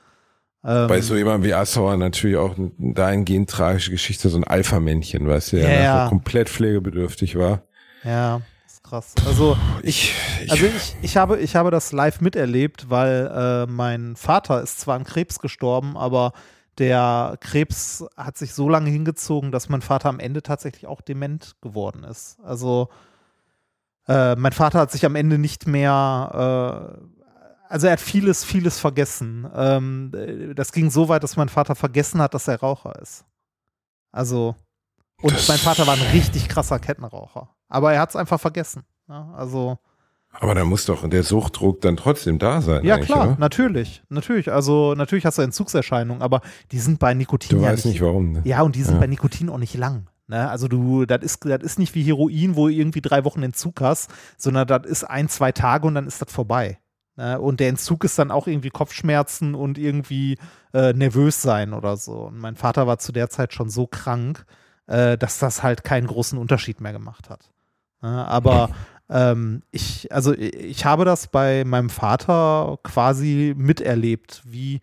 Ähm, bei so jemandem wie Assauer natürlich auch dahingehend tragische Geschichte, so ein Alpha-Männchen, weißt du, der Ja, ja. komplett pflegebedürftig war. ja, ist krass. Also Ich, ich, Also ich, ich, habe, ich habe das live miterlebt, weil äh, mein Vater ist zwar an Krebs gestorben, aber der Krebs hat sich so lange hingezogen, dass mein Vater am Ende tatsächlich auch dement geworden ist. Also Äh, mein Vater hat sich am Ende nicht mehr, äh, also er hat vieles, vieles vergessen. Ähm, das ging so weit, dass mein Vater vergessen hat, dass er Raucher ist. Also, und Das- mein Vater war ein richtig krasser Kettenraucher. Aber er hat es einfach vergessen. Ja, also, Aber da muss doch der Suchtdruck dann trotzdem da sein. ja klar, Oder? natürlich, natürlich. Also, natürlich hast du Entzugserscheinungen, aber die sind bei Nikotin Du ja weißt nicht warum. Ne? Ja, und die sind Ja. bei Nikotin auch nicht lang. Ne? Also du, das ist, das ist nicht wie Heroin, wo du irgendwie drei Wochen Entzug hast, sondern das ist ein, zwei Tage und dann ist das vorbei. Ne? Und der Entzug ist dann auch irgendwie Kopfschmerzen und irgendwie äh, nervös sein oder so. Und mein Vater war zu der Zeit schon so krank, äh, dass das halt keinen großen Unterschied mehr gemacht hat. Ne? Aber ähm, ich, also ich habe das bei meinem Vater quasi miterlebt, wie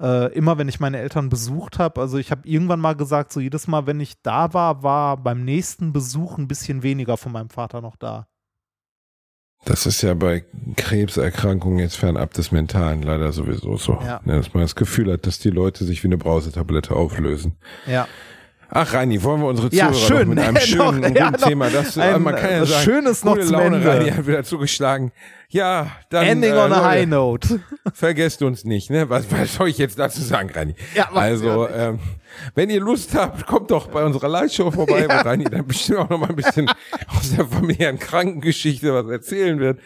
äh, immer wenn ich meine Eltern besucht habe, also ich habe irgendwann mal gesagt, so jedes Mal, wenn ich da war, war beim nächsten Besuch ein bisschen weniger von meinem Vater noch da. Das ist ja bei Krebserkrankungen jetzt fernab des Mentalen leider sowieso so. Ja. Ne, dass man das Gefühl hat, dass die Leute sich wie eine Brausetablette auflösen. Ja. Ach, Reini, wollen wir unsere Ja, Zuhörer schön. noch mit einem Noch, schönen ja, guten noch Thema, das ein, man kann ja äh, sagen, Schönes noch gute Laune, Ende. Reini hat wieder zugeschlagen. Ja, dann Ending äh, on a high note. Vergesst uns nicht, ne? Was, was soll ich jetzt dazu sagen, Reini? Ja, was also, ja ähm, wenn ihr Lust habt, kommt doch bei unserer Live-Show vorbei, Ja. wo Reini dann bestimmt auch noch mal ein bisschen aus der familiären Krankengeschichte was erzählen wird.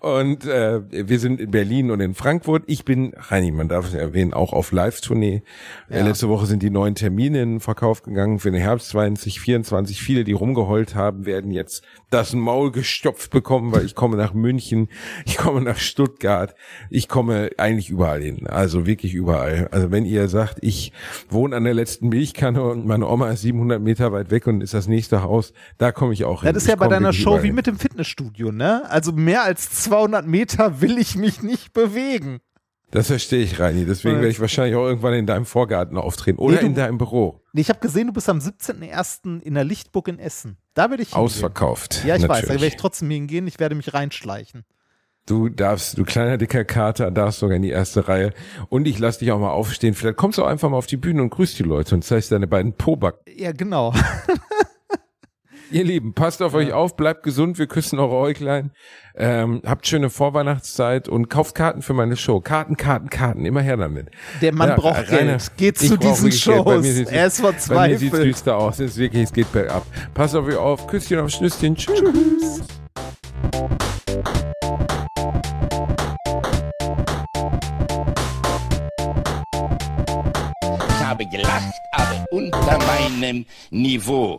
Und äh, wir sind in Berlin und in Frankfurt. Ich bin, Reini, man darf es ja erwähnen, auch auf Live-Tournee. Äh, letzte Woche sind die neuen Termine in den Verkauf gegangen für den Herbst 2024. Viele, die rumgeheult haben, werden jetzt das Maul gestopft bekommen, weil ich komme nach München, ich komme nach Stuttgart, ich komme eigentlich überall hin. Also wirklich überall. Also wenn ihr sagt, ich wohne an der letzten Milchkanne und meine Oma ist 700 Meter weit weg und ist das nächste Haus, da komme ich auch hin. Das ist Ich ja bei deiner Show wie mit dem Fitnessstudio, ne? Also mehr als 200 Meter will ich mich nicht bewegen. Das verstehe ich, Reini. Deswegen werde ich wahrscheinlich auch irgendwann in deinem Vorgarten auftreten oder Nee, du- in deinem Büro. Nee, ich habe gesehen, du bist am 17.01. in der Lichtburg in Essen. Da werde ich hingehen. Ausverkauft. Ja, ich weiß, da natürlich. werde ich trotzdem hingehen. Ich werde mich reinschleichen. Du darfst, du kleiner dicker Kater, darfst sogar in die erste Reihe. Und ich lass dich auch mal aufstehen. Vielleicht kommst du auch einfach mal auf die Bühne und grüßt die Leute und zeigst deine beiden Poback. Ja, genau. Ihr Lieben, passt auf euch auf, bleibt gesund, wir küssen eure Äuglein. Ähm, habt schöne Vorweihnachtszeit und kauft Karten für meine Show. Karten, Karten, Karten, immer her damit. Der Mann Ja, braucht Rainer, Geld. Geht zu diesen Shows. Er ist Bei mir sieht's verzweifelt. düster aus. Es ist wirklich, es geht bergab. Passt auf euch auf, Küsschen auf Schnüsschen. Tschüss. Ich gelacht, aber unter meinem Niveau.